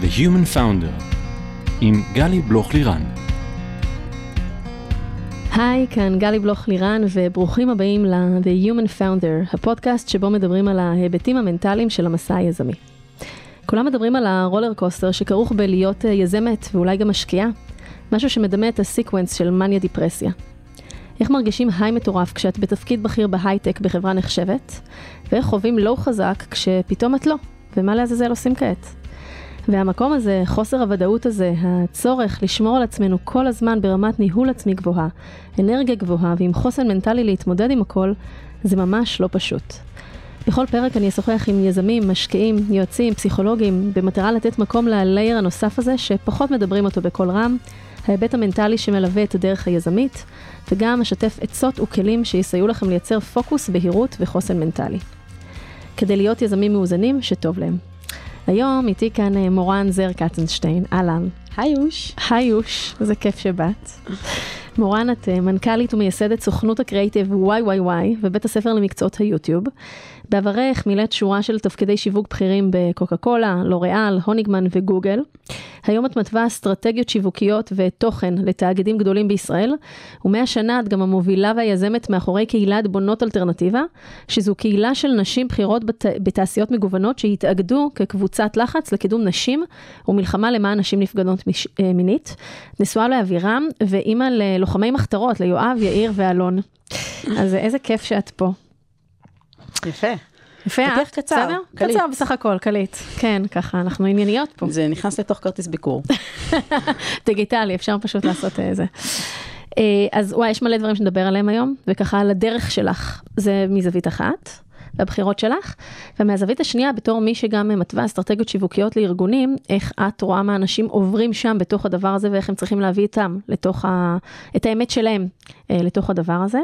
The Human Founder עם גלי בלוך לירן. היי, כאן גלי בלוך לירן וברוכים הבאים ל-The Human Founder, הפודקאסט שבו מדברים על ההיבטים המנטליים של המסע היזמי. כולם מדברים על ה-roller coaster שכרוך בלהיות יזמת ואולי גם משקיעה, משהו שמדמה את ה-sequence של מניה דיפרסיה. איך מרגישים high מטורף כשאת בתפקיד בכיר בהייטק בחברה נחשבת, ואיך חווים לואו חזק כשפתאום את לא, ומה לעזאזל עושים כעת. והמקום הזה, חוסר הוודאות הזה, הצורך לשמור על עצמנו כל הזמן ברמת ניהול עצמי גבוהה, אנרגיה גבוהה ועם חוסן מנטלי להתמודד עם הכל, זה ממש לא פשוט. בכל פרק אני אשוחח עם יזמים, משקיעים, יועצים, פסיכולוגים, במטרה לתת מקום ללייר הנוסף הזה שפחות מדברים אותו בקול רם, ההיבט המנטלי שמלווה את הדרך היזמית, וגם אשתף עצות וכלים שיסייעו לכם לייצר פוקוס, בהירות וחוסן מנטלי. כדי להיות יזמים מאוזנים שטוב להם. היום איתי כאן אה, מורן זר קצנשטיין, אהלן. היוש. היוש, איזה כיף שבאת. מורן, את אה, מנכ"לית ומייסדת סוכנות הקריאיטיב YYY ובית הספר למקצועות היוטיוב. בעברך מילאת שורה של תפקידי שיווק בכירים בקוקה קולה, לוריאל, הוניגמן וגוגל. היום את מתווה אסטרטגיות שיווקיות ותוכן לתאגידים גדולים בישראל, ומהשנה את גם המובילה והיזמת מאחורי קהילת בונות אלטרנטיבה, שזו קהילה של נשים בכירות בת... בתעשיות מגוונות שהתאגדו כקבוצת לחץ לקידום נשים ומלחמה למען נשים נפגעות מש... אה, מינית. נשואה לאבירם ואימא ללוחמי מחתרות, ליואב, יאיר ואלון. אז איזה כיף שאת פה. יפה. יפה, אה? קצר, בסדר? קליט. קצר בסך הכל, קליט. כן, ככה, אנחנו ענייניות פה. זה נכנס לתוך כרטיס ביקור. דיגיטלי, אפשר פשוט לעשות אה, זה. אה, אז וואי, יש מלא דברים שנדבר עליהם היום, וככה על הדרך שלך, זה מזווית אחת, והבחירות שלך, ומהזווית השנייה, בתור מי שגם מתווה אסטרטגיות שיווקיות לארגונים, איך את רואה מה אנשים עוברים שם בתוך הדבר הזה, ואיך הם צריכים להביא איתם, לתוך ה... את האמת שלהם אה, לתוך הדבר הזה.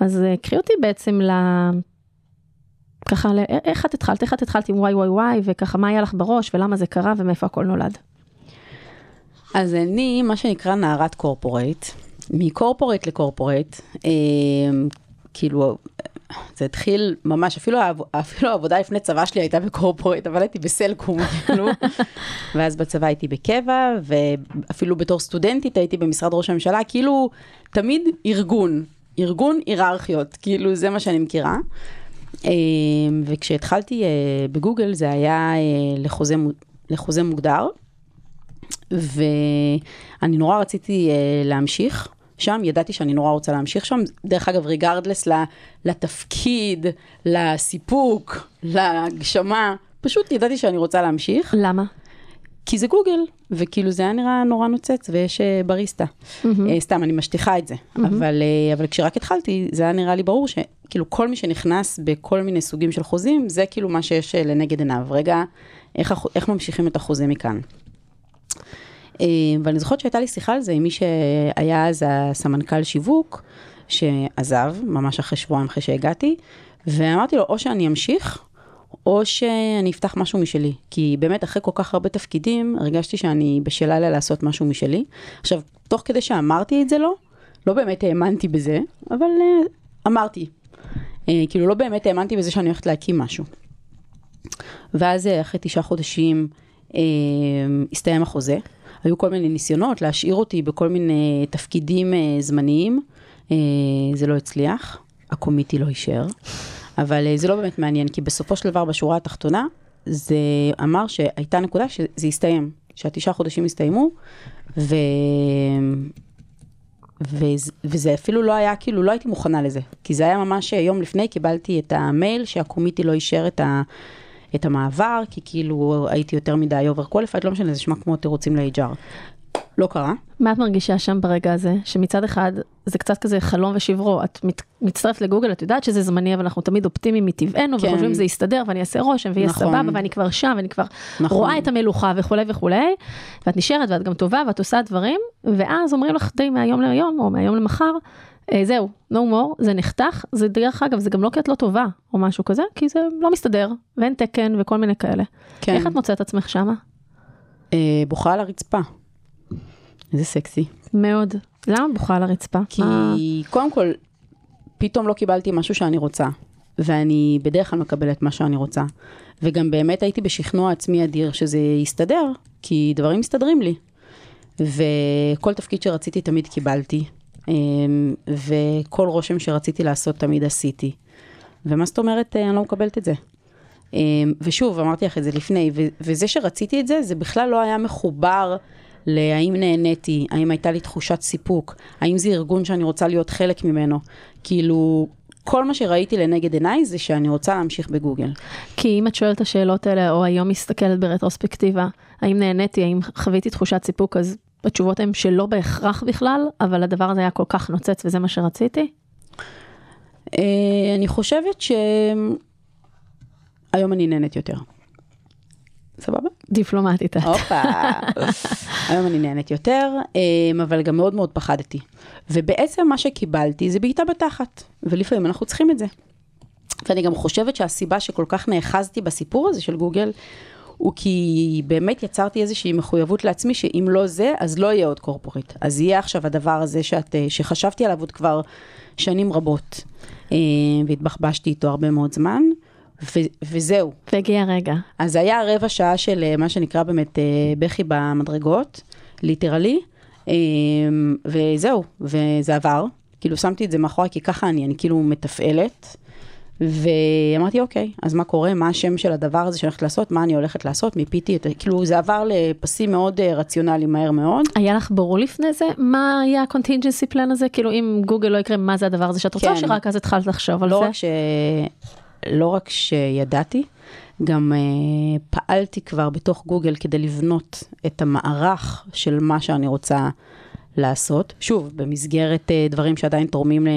אז אה, קחי אותי בעצם ל... ככה, ל- איך את התחלת? איך את התחלת עם וואי וואי וואי, וככה מה היה לך בראש, ולמה זה קרה, ומאיפה הכל נולד? אז אני, מה שנקרא נערת קורפורייט, מקורפורייט לקורפורייט, אה, כאילו, זה התחיל ממש, אפילו, אפילו העבודה לפני צבא שלי הייתה בקורפורייט, אבל הייתי בסלקום, כאילו. ואז בצבא הייתי בקבע, ואפילו בתור סטודנטית הייתי במשרד ראש הממשלה, כאילו, תמיד ארגון, ארגון היררכיות, כאילו, זה מה שאני מכירה. אה, וכשהתחלתי אה, בגוגל זה היה אה, לחוזה, לחוזה מוגדר, ואני נורא רציתי uh, להמשיך שם, ידעתי שאני נורא רוצה להמשיך שם, דרך אגב, ריגרדלס לתפקיד, לסיפוק, להגשמה, פשוט ידעתי שאני רוצה להמשיך, למה? כי זה גוגל, וכאילו זה היה נראה נורא נוצץ, ויש uh, בריסטה. Uh, סתם, אני משטיחה את זה, אבל, uh, אבל כשרק התחלתי, זה היה נראה לי ברור שכאילו כל מי שנכנס בכל מיני סוגים של חוזים, זה כאילו מה שיש לנגד עיניו. רגע, איך, איך ממשיכים את החוזה מכאן? אה, ואני זוכרת שהייתה לי שיחה על זה עם מי שהיה אז הסמנכ"ל שיווק, שעזב, ממש אחרי שבועיים אחרי שהגעתי, ואמרתי לו, או שאני אמשיך, או שאני אפתח משהו משלי. כי באמת, אחרי כל כך הרבה תפקידים, הרגשתי שאני בשלה לה לעשות משהו משלי. עכשיו, תוך כדי שאמרתי את זה לו, לא באמת האמנתי בזה, אבל אה, אמרתי. אה, כאילו, לא באמת האמנתי בזה שאני הולכת להקים משהו. ואז אה, אחרי תשעה חודשים אה, הסתיים החוזה. היו כל מיני ניסיונות להשאיר אותי בכל מיני תפקידים אה, זמניים. אה, זה לא הצליח, ה-committee לא אישר. אבל אה, זה לא באמת מעניין, כי בסופו של דבר, בשורה התחתונה, זה אמר שהייתה נקודה שזה הסתיים, שהתשעה חודשים הסתיימו, ו... וזה, וזה אפילו לא היה, כאילו, לא הייתי מוכנה לזה. כי זה היה ממש יום לפני, קיבלתי את המייל שה-committee לא אישר את, ה, את המעבר, כי כאילו הייתי יותר מדי overqualified, לא משנה, זה נשמע כמו תירוצים ל-HR. לא קרה. מה את מרגישה שם ברגע הזה? שמצד אחד זה קצת כזה חלום ושברו, את מת, מצטרפת לגוגל, את יודעת שזה זמני, אבל אנחנו תמיד אופטימיים מטבענו, כן. וחושבים שזה יסתדר, ואני אעשה רושם, ויהיה נכון. סבבה, ואני כבר שם, ואני כבר נכון. רואה את המלוכה וכולי וכולי, ואת נשארת, ואת גם טובה, ואת עושה דברים, ואז אומרים לך די מהיום להיום, או מהיום למחר, אה, זהו, no more, זה נחתך, זה דרך אגב, זה גם לא כי את לא טובה, או משהו כזה, כי זה לא מסתדר, ואין תקן וכל מיני כאלה. כן. איך את מוצאת עצמך שמה? אה, בוכה על הרצפה. איזה סקסי. מאוד. למה בוכה על הרצפה? כי מה- קודם כל, פתאום לא קיבלתי משהו שאני רוצה. ואני בדרך כלל מקבלת מה שאני רוצה. וגם באמת הייתי בשכנוע עצמי אדיר שזה יסתדר, כי דברים מסתדרים לי. וכל תפקיד שרציתי תמיד קיבלתי, אמ, וכל רושם שרציתי לעשות תמיד עשיתי. ומה זאת אומרת, אה, אני לא מקבלת את זה. אמ, ושוב, אמרתי לך את זה לפני, וזה שרציתי את זה, זה בכלל לא היה מחובר להאם נהניתי, האם הייתה לי תחושת סיפוק, האם זה ארגון שאני רוצה להיות חלק ממנו. כאילו, כל מה שראיתי לנגד עיניי זה שאני רוצה להמשיך בגוגל. כי אם את שואלת את השאלות האלה, או היום מסתכלת ברטרוספקטיבה, האם נהניתי, האם חוויתי תחושת סיפוק, אז התשובות הן שלא בהכרח בכלל, אבל הדבר הזה היה כל כך נוצץ וזה מה שרציתי? אה, אני חושבת שהיום אני נהנית יותר. סבבה? דיפלומטית את. הופה. היום אני נהנית יותר, אמ, אבל גם מאוד מאוד פחדתי. ובעצם מה שקיבלתי זה בעיטה בתחת, ולפעמים אנחנו צריכים את זה. ואני גם חושבת שהסיבה שכל כך נאחזתי בסיפור הזה של גוגל, הוא כי באמת יצרתי איזושהי מחויבות לעצמי, שאם לא זה, אז לא יהיה עוד קורפורט. אז יהיה עכשיו הדבר הזה שאת, אה, שחשבתי עליו עוד כבר שנים רבות, אה, והתבחבשתי איתו הרבה מאוד זמן. ו- וזהו. והגיע הרגע. אז היה רבע שעה של אה, מה שנקרא באמת אה, בכי במדרגות, ליטרלי, אה, וזהו, וזה עבר. כאילו שמתי את זה מאחורי, כי ככה אני, אני כאילו מתפעלת. ואמרתי, אוקיי, אז מה קורה? מה השם של הדבר הזה שאני הולכת לעשות? מה אני הולכת לעשות? מיפיתי את, כאילו, זה עבר לפסים מאוד רציונליים מהר מאוד. היה לך ברור לפני זה? מה היה ה-contingency plan הזה? כאילו, אם גוגל לא יקרה, מה זה הדבר הזה שאת רוצה, כן. שרק אז התחלת לחשוב על לא זה? לא רק ש... לא רק שידעתי, גם uh, פעלתי כבר בתוך גוגל כדי לבנות את המערך של מה שאני רוצה לעשות. שוב, במסגרת uh, דברים שעדיין תורמים, ל,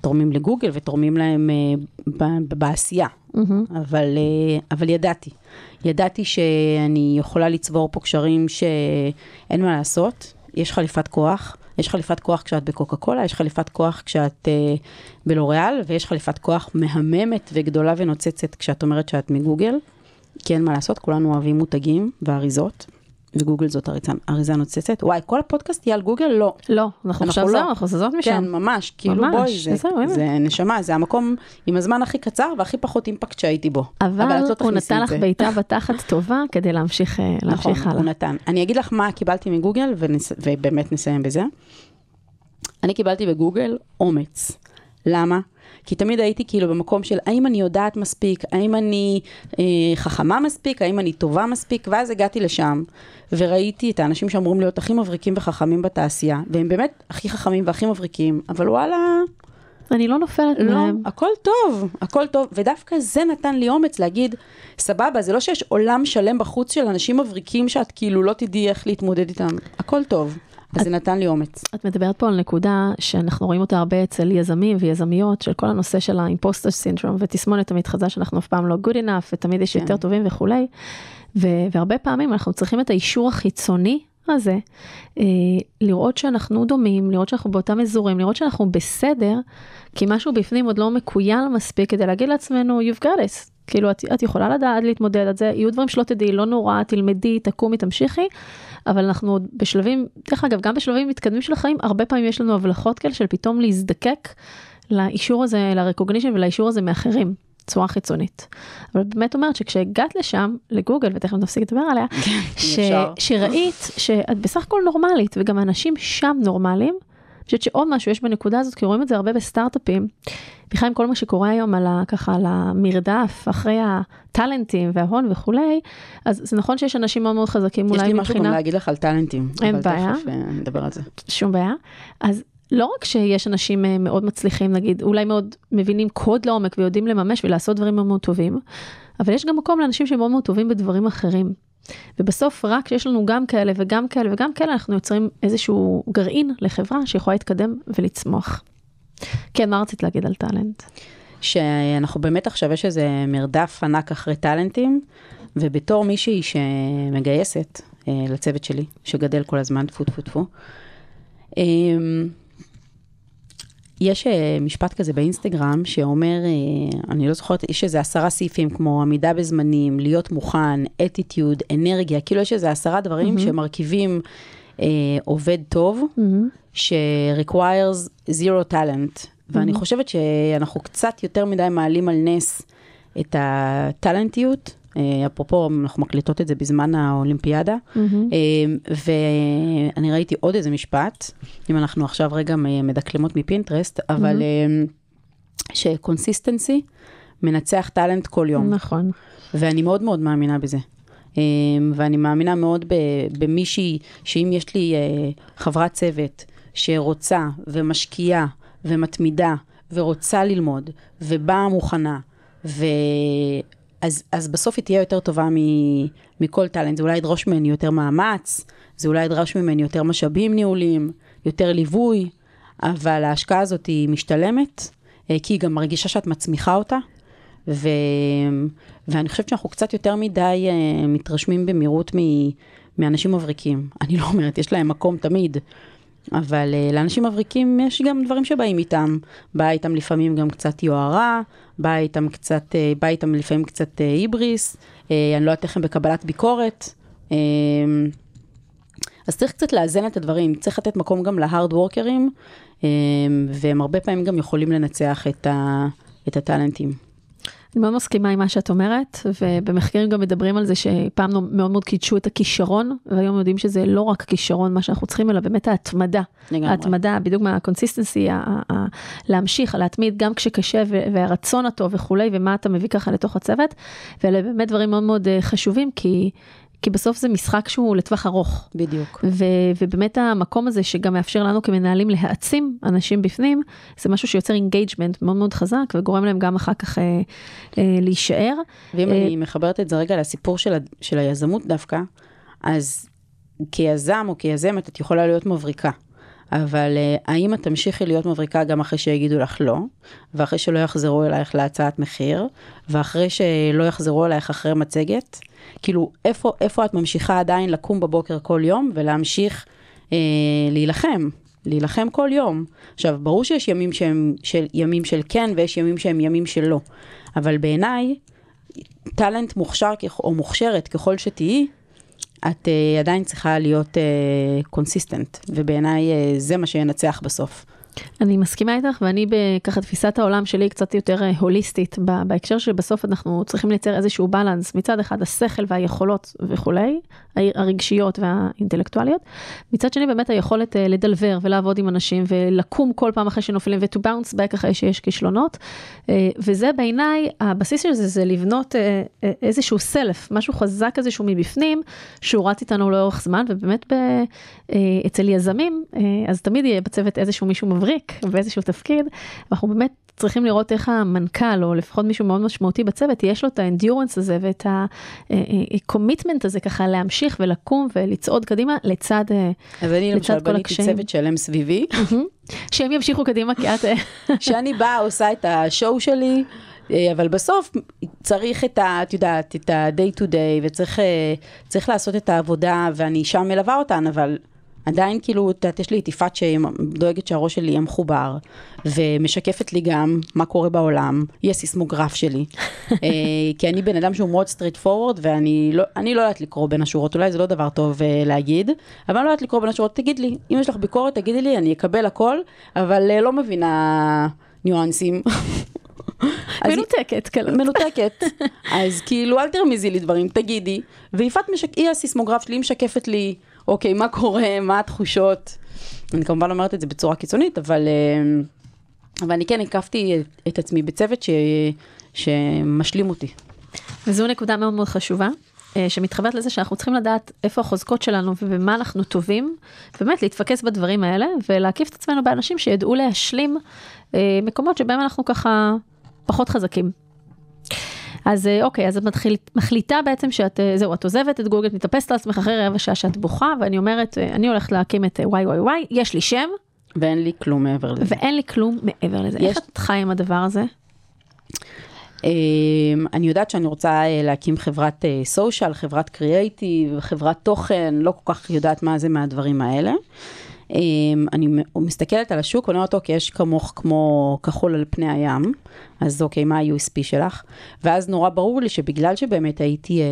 תורמים לגוגל ותורמים להם uh, ב, בעשייה. Mm-hmm. אבל, uh, אבל ידעתי. ידעתי שאני יכולה לצבור פה קשרים שאין מה לעשות, יש חליפת כוח. יש חליפת כוח כשאת בקוקה קולה, יש חליפת כוח כשאת uh, בלוריאל, ויש חליפת כוח מהממת וגדולה ונוצצת כשאת אומרת שאת מגוגל. כי אין מה לעשות, כולנו אוהבים מותגים ואריזות. וגוגל זאת אריזה, אריזה נוצצת. וואי, כל הפודקאסט יהיה על גוגל? לא. לא, אנחנו עכשיו לא. זהו, אנחנו זזות משם. כן, ממש, כאילו ממש, בואי, זה, זה, זה נשמה, זה המקום עם הזמן הכי קצר והכי פחות אימפקט שהייתי בו. אבל, אבל לא הוא נתן לך בעיטה בתחת טובה כדי להמשיך, אה, נכון, הלאה. נכון, הוא נתן. אני אגיד לך מה קיבלתי מגוגל, ונס, ובאמת נסיים בזה. אני קיבלתי בגוגל אומץ. למה? כי תמיד הייתי כאילו במקום של האם אני יודעת מספיק, האם אני אה, חכמה מספיק, האם אני טובה מספיק, ואז הגעתי לשם וראיתי את האנשים שאמורים להיות הכי מבריקים וחכמים בתעשייה, והם באמת הכי חכמים והכי מבריקים, אבל וואלה... אני לא נופלת לא, מהם. הכל טוב, הכל טוב, ודווקא זה נתן לי אומץ להגיד, סבבה, זה לא שיש עולם שלם בחוץ של אנשים מבריקים שאת כאילו לא תדעי איך להתמודד איתם, הכל טוב. אז זה נתן לי אומץ. את מדברת פה על נקודה שאנחנו רואים אותה הרבה אצל יזמים ויזמיות, של כל הנושא של האימפוסטר סינדרום ותסמונת המתחזה שאנחנו אף פעם לא good enough ותמיד יש יותר כן. טובים וכולי. והרבה פעמים אנחנו צריכים את האישור החיצוני הזה, אה, לראות שאנחנו דומים, לראות שאנחנו באותם אזורים, לראות שאנחנו בסדר, כי משהו בפנים עוד לא מקוין מספיק כדי להגיד לעצמנו, you've got it. כאילו, את, את יכולה לדעת להתמודד על זה, יהיו דברים שלא תדעי, לא נורא, תלמדי, תקומי, תמשיכי, אבל אנחנו עוד בשלבים, דרך אגב, גם בשלבים מתקדמים של החיים, הרבה פעמים יש לנו הבלחות כאלה של פתאום להזדקק לאישור הזה, לרקוגנישן ולאישור הזה מאחרים. צורה חיצונית. אבל באמת אומרת שכשהגעת לשם, לגוגל, ותכף נפסיק לדבר עליה, כן, ש... שראית שאת בסך הכל נורמלית, וגם האנשים שם נורמליים, אני חושבת שעוד משהו יש בנקודה הזאת, כי רואים את זה הרבה בסטארט-אפים, בכלל עם כל מה שקורה היום על ה, ככה, על המרדף אחרי הטאלנטים וההון וכולי, אז זה נכון שיש אנשים מאוד מאוד חזקים אולי מבחינה... יש לי משהו גם להגיד לך על טאלנטים. אין בעיה. אבל תכף אה, נדבר על זה. שום בעיה. אז לא רק שיש אנשים אה, מאוד מצליחים, נגיד, אולי מאוד מבינים קוד לעומק ויודעים לממש ולעשות דברים מאוד מאוד טובים, אבל יש גם מקום לאנשים שהם מאוד מאוד טובים בדברים אחרים. ובסוף רק כשיש לנו גם כאלה וגם כאלה וגם כאלה, אנחנו יוצרים איזשהו גרעין לחברה שיכולה להתקדם ולצמוח. כן, מה רצית להגיד על טאלנט? שאנחנו באמת עכשיו, יש איזה מרדף ענק אחרי טאלנטים, ובתור מישהי שמגייסת אה, לצוות שלי, שגדל כל הזמן, טפו טפו טפו, אה, יש אה, משפט כזה באינסטגרם שאומר, אה, אני לא זוכרת, יש איזה עשרה סעיפים כמו עמידה בזמנים, להיות מוכן, אטיטיוד, אנרגיה, כאילו יש איזה עשרה דברים mm-hmm. שמרכיבים אה, עובד טוב, mm-hmm. ש-requires zero talent ואני Mhm. חושבת שאנחנו קצת יותר מדי מעלים על נס את הטלנטיות. אה, אפרופו, אנחנו מקליטות את זה בזמן האולימפיאדה. אה, ואני ראיתי עוד איזה משפט, אם אנחנו עכשיו רגע מדקלמות מפינטרסט, אבל אה, ש-consistency מנצח טאלנט כל יום. נכון. ואני מאוד מאוד מאמינה בזה. ואני מאמינה מאוד במישהי, שאם יש לי חברת צוות שרוצה ומשקיעה ומתמידה ורוצה ללמוד ובאה מוכנה, ו... אז, אז בסוף היא תהיה יותר טובה מ- מכל טאלנט. זה אולי ידרוש ממני יותר מאמץ, זה אולי ידרוש ממני יותר משאבים ניהוליים, יותר ליווי, אבל ההשקעה הזאת היא משתלמת, אה, כי היא גם מרגישה שאת מצמיחה אותה. ו... ואני חושבת שאנחנו קצת יותר מדי uh, מתרשמים במהירות מ... מאנשים מבריקים. אני לא אומרת, יש להם מקום תמיד, אבל uh, לאנשים מבריקים יש גם דברים שבאים איתם. בא איתם לפעמים גם קצת יוהרה, בא איתם קצת, uh, בא איתם לפעמים קצת uh, היבריס, uh, אני לא יודעת איך הם בקבלת ביקורת. Uh, אז צריך קצת לאזן את הדברים, צריך לתת מקום גם ל-hard workerים, uh, והם הרבה פעמים גם יכולים לנצח את, ה... את ה-talentים. אני מאוד מסכימה עם מה שאת אומרת, ובמחקרים גם מדברים על זה שפעם מאוד מאוד קידשו את הכישרון, והיום יודעים שזה לא רק כישרון מה שאנחנו צריכים, אלא באמת ההתמדה. לגמרי. ההתמדה, בדיוק מה-consistency, להמשיך, להתמיד גם כשקשה, והרצון הטוב וכולי, ומה אתה מביא ככה לתוך הצוות, ואלה באמת דברים מאוד מאוד אה, חשובים, כי... כי בסוף זה משחק שהוא לטווח ארוך. בדיוק. ו- ובאמת המקום הזה שגם מאפשר לנו כמנהלים להעצים אנשים בפנים, זה משהו שיוצר engagement מאוד מאוד חזק וגורם להם גם אחר כך אה, אה, להישאר. ואם אה, אני מחברת את זה רגע לסיפור של, ה- של היזמות דווקא, אז כיזם או כיזמת את יכולה להיות מבריקה. אבל uh, האם את תמשיכי להיות מבריקה גם אחרי שיגידו לך לא, ואחרי שלא יחזרו אלייך להצעת מחיר, ואחרי שלא יחזרו אלייך אחרי מצגת? כאילו, איפה, איפה את ממשיכה עדיין לקום בבוקר כל יום ולהמשיך אה, להילחם? להילחם כל יום. עכשיו, ברור שיש ימים שהם של, ימים של כן ויש ימים שהם ימים של לא, אבל בעיניי, talent מוכשר או מוכשרת ככל שתהיי, את uh, עדיין צריכה להיות consistent, uh, ובעיניי uh, זה מה שינצח בסוף. אני מסכימה איתך, ואני בככה תפיסת העולם שלי קצת יותר אה, הוליסטית, בהקשר שבסוף אנחנו צריכים לייצר איזשהו בלנס, מצד אחד השכל והיכולות וכולי, הרגשיות והאינטלקטואליות, מצד שני באמת היכולת אה, לדלבר ולעבוד עם אנשים ולקום כל פעם אחרי שנופלים ו-to bounce back אחרי שיש כישלונות, אה, וזה בעיניי, הבסיס של זה זה לבנות איזשהו סלף, משהו חזק איזשהו מבפנים, שהוא רץ איתנו לאורך זמן, ובאמת אצל יזמים, אז תמיד יהיה בצוות איזשהו מישהו מבריק באיזשהו תפקיד, ואנחנו באמת צריכים לראות איך המנכ"ל, או לפחות מישהו מאוד משמעותי בצוות, יש לו את האנדיורנס הזה ואת הקומיטמנט הזה ככה להמשיך ולקום ולצעוד קדימה לצד, אה, אז אני למשל לצד כל בניתי הקשיים. צוות שלם סביבי, שהם ימשיכו קדימה, כי את... אה, שאני באה, עושה את השואו שלי, אה, אבל בסוף צריך את ה... את יודעת, את ה-day to day, וצריך אה, לעשות את העבודה, ואני שם מלווה אותן, אבל עדיין כאילו, את יודעת, יש לי את יפעת שדואגת שהראש שלי יהיה מחובר, ומשקפת לי גם מה קורה בעולם, היא הסיסמוגרף שלי. אה, כי אני בן אדם שהוא מאוד straightforward, ואני לא, לא יודעת לקרוא בין השורות, אולי זה לא דבר טוב אה, להגיד, אבל אני לא יודעת לקרוא בין השורות, תגיד לי, אם יש לך ביקורת, תגידי לי, אני אקבל הכל, אבל אה, לא מבינה ניואנסים. מנותקת, כאילו. מנותקת. אז כאילו, אל תרמיזי לי דברים, תגידי. ויפעת משק... היא הסיסמוגרף שלי, היא משקפת לי, אוקיי, מה קורה, מה התחושות. אני כמובן אומרת את זה בצורה קיצונית, אבל, אה, אבל אני כן הקפתי את, עצמי בצוות ש... שמשלים אותי. וזו נקודה מאוד מאוד חשובה. אה, שמתחברת לזה שאנחנו צריכים לדעת איפה החוזקות שלנו ובמה אנחנו טובים, באמת להתפקס בדברים האלה ולהקיף את עצמנו באנשים שידעו להשלים אה, מקומות שבהם אנחנו ככה פחות חזקים. אז אה, אוקיי, אז את מתחיל, מחליטה בעצם שאת, אה, זהו, את עוזבת את גוגל, מתאפסת על עצמך אחרי רבע שעה שאת בוכה, ואני אומרת, אה, אני הולכת להקים את וואי וואי וואי, יש לי שם, ואין לי כלום מעבר לזה. ואין לי כלום מעבר לזה. יש- איך את חיה עם הדבר הזה? אמ, אני יודעת שאני רוצה אה, להקים חברת סושיאל, חברת קריאייטיב, חברת תוכן, לא כל כך יודעת מה זה מהדברים האלה. אמ, אני מסתכלת על השוק, אני אומרת, אוקיי, יש כמוך כמו כחול על פני הים, אז אוקיי, מה ה-USP שלך? ואז נורא ברור לי שבגלל שבאמת הייתי אה,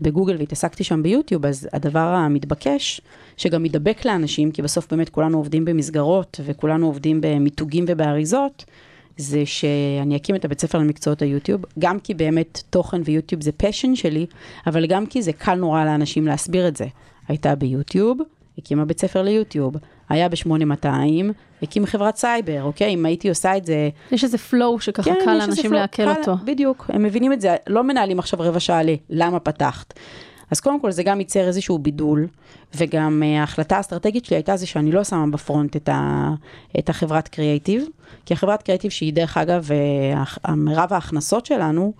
בגוגל והתעסקתי שם ביוטיוב, אז הדבר המתבקש, שגם מדבק לאנשים, כי בסוף באמת כולנו עובדים במסגרות וכולנו עובדים במיתוגים ובאריזות, זה שאני אקים את הבית ספר למקצועות היוטיוב, גם כי באמת תוכן ויוטיוב זה פשן שלי, אבל גם כי זה קל נורא לאנשים להסביר את זה. הייתה ביוטיוב, הקימה בית ספר ליוטיוב, היה ב-8200, הקים חברת סייבר, אוקיי? אם הייתי עושה את זה... יש איזה flow שככה כן, קל לאנשים לעכל אותו. בדיוק, הם מבינים את זה, לא מנהלים עכשיו רבע שעה ללמה פתחת. אז קודם כל זה גם ייצר איזשהו בידול, וגם uh, ההחלטה האסטרטגית שלי הייתה זה שאני לא שמה ב-front את, ה, את החברת קריאייטיב, כי החברת קריאייטיב שהיא דרך אגב, uh, מרב ההכנסות שלנו,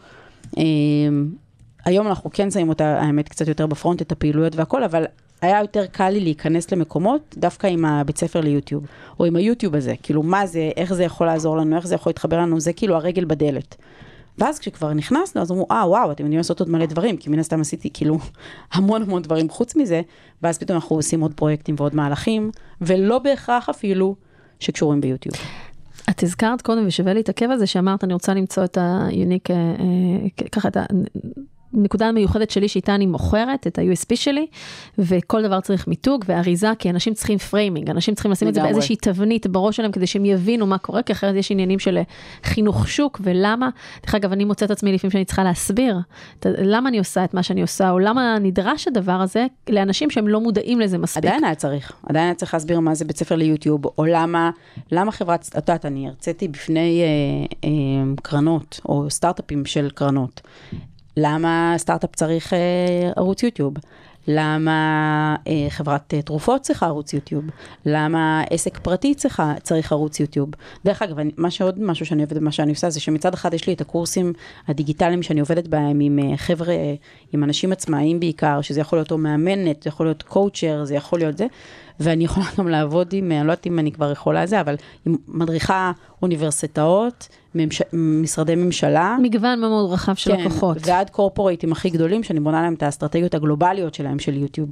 uh, היום אנחנו כן שמים אותה, האמת, קצת יותר בפרונט, את הפעילויות והכל, אבל היה יותר קל לי להיכנס למקומות דווקא עם הבית ספר ליוטיוב, או עם היוטיוב הזה, כאילו מה זה, איך זה יכול לעזור לנו, איך זה יכול להתחבר לנו, זה כאילו הרגל בדלת. ואז כשכבר נכנסנו, אז אמרו, אה, וואו, אתם יודעים לעשות עוד מלא דברים, כי מן הסתם עשיתי כאילו המון המון דברים חוץ מזה, ואז פתאום אנחנו עושים עוד פרויקטים ועוד מהלכים, ולא בהכרח אפילו שקשורים ביוטיוב. את הזכרת קודם, ושווה להתעכב על זה, שאמרת, אני רוצה למצוא את ה-unique, אה, אה, ככה את נקודה מיוחדת שלי שאיתה אני מוכרת את ה-USP שלי, וכל דבר צריך מיתוג ואריזה, כי אנשים צריכים framing, אנשים צריכים לשים את זה באיזושהי תבנית בראש שלהם כדי שהם יבינו מה קורה, כי אחרת יש עניינים של חינוך שוק ולמה. דרך אגב, אני מוצאת עצמי לפעמים שאני צריכה להסביר למה אני עושה את מה שאני עושה, או למה נדרש הדבר הזה לאנשים שהם לא מודעים לזה מספיק. עדיין היה צריך, עדיין היה צריך להסביר מה זה בית ספר ליוטיוב, או למה, למה חברת, את יודעת, אני הרציתי בפני אה, אה, קרנות, או סטארט-אפים של קרנות. למה סטארט-אפ צריך אה, ערוץ יוטיוב? למה אה, חברת אה, תרופות צריכה ערוץ יוטיוב? למה עסק פרטי צריכה, צריך ערוץ יוטיוב? דרך אגב, אני, מה שעוד משהו שאני עובדת, מה שאני עושה, זה שמצד אחד יש לי את הקורסים הדיגיטליים שאני עובדת בהם עם אה, חבר'ה, עם אנשים עצמאיים בעיקר, שזה יכול להיות או מאמנת, זה יכול להיות coacher, זה יכול להיות זה. ואני יכולה גם לעבוד עם, אני לא יודעת אם אני כבר יכולה זה, אבל עם מדריכה אוניברסיטאות, ממש, משרדי ממשלה. מגוון מאוד רחב של כן, לקוחות. ועד corporateים הכי גדולים, שאני בונה להם את האסטרטגיות הגלובליות שלהם של יוטיוב.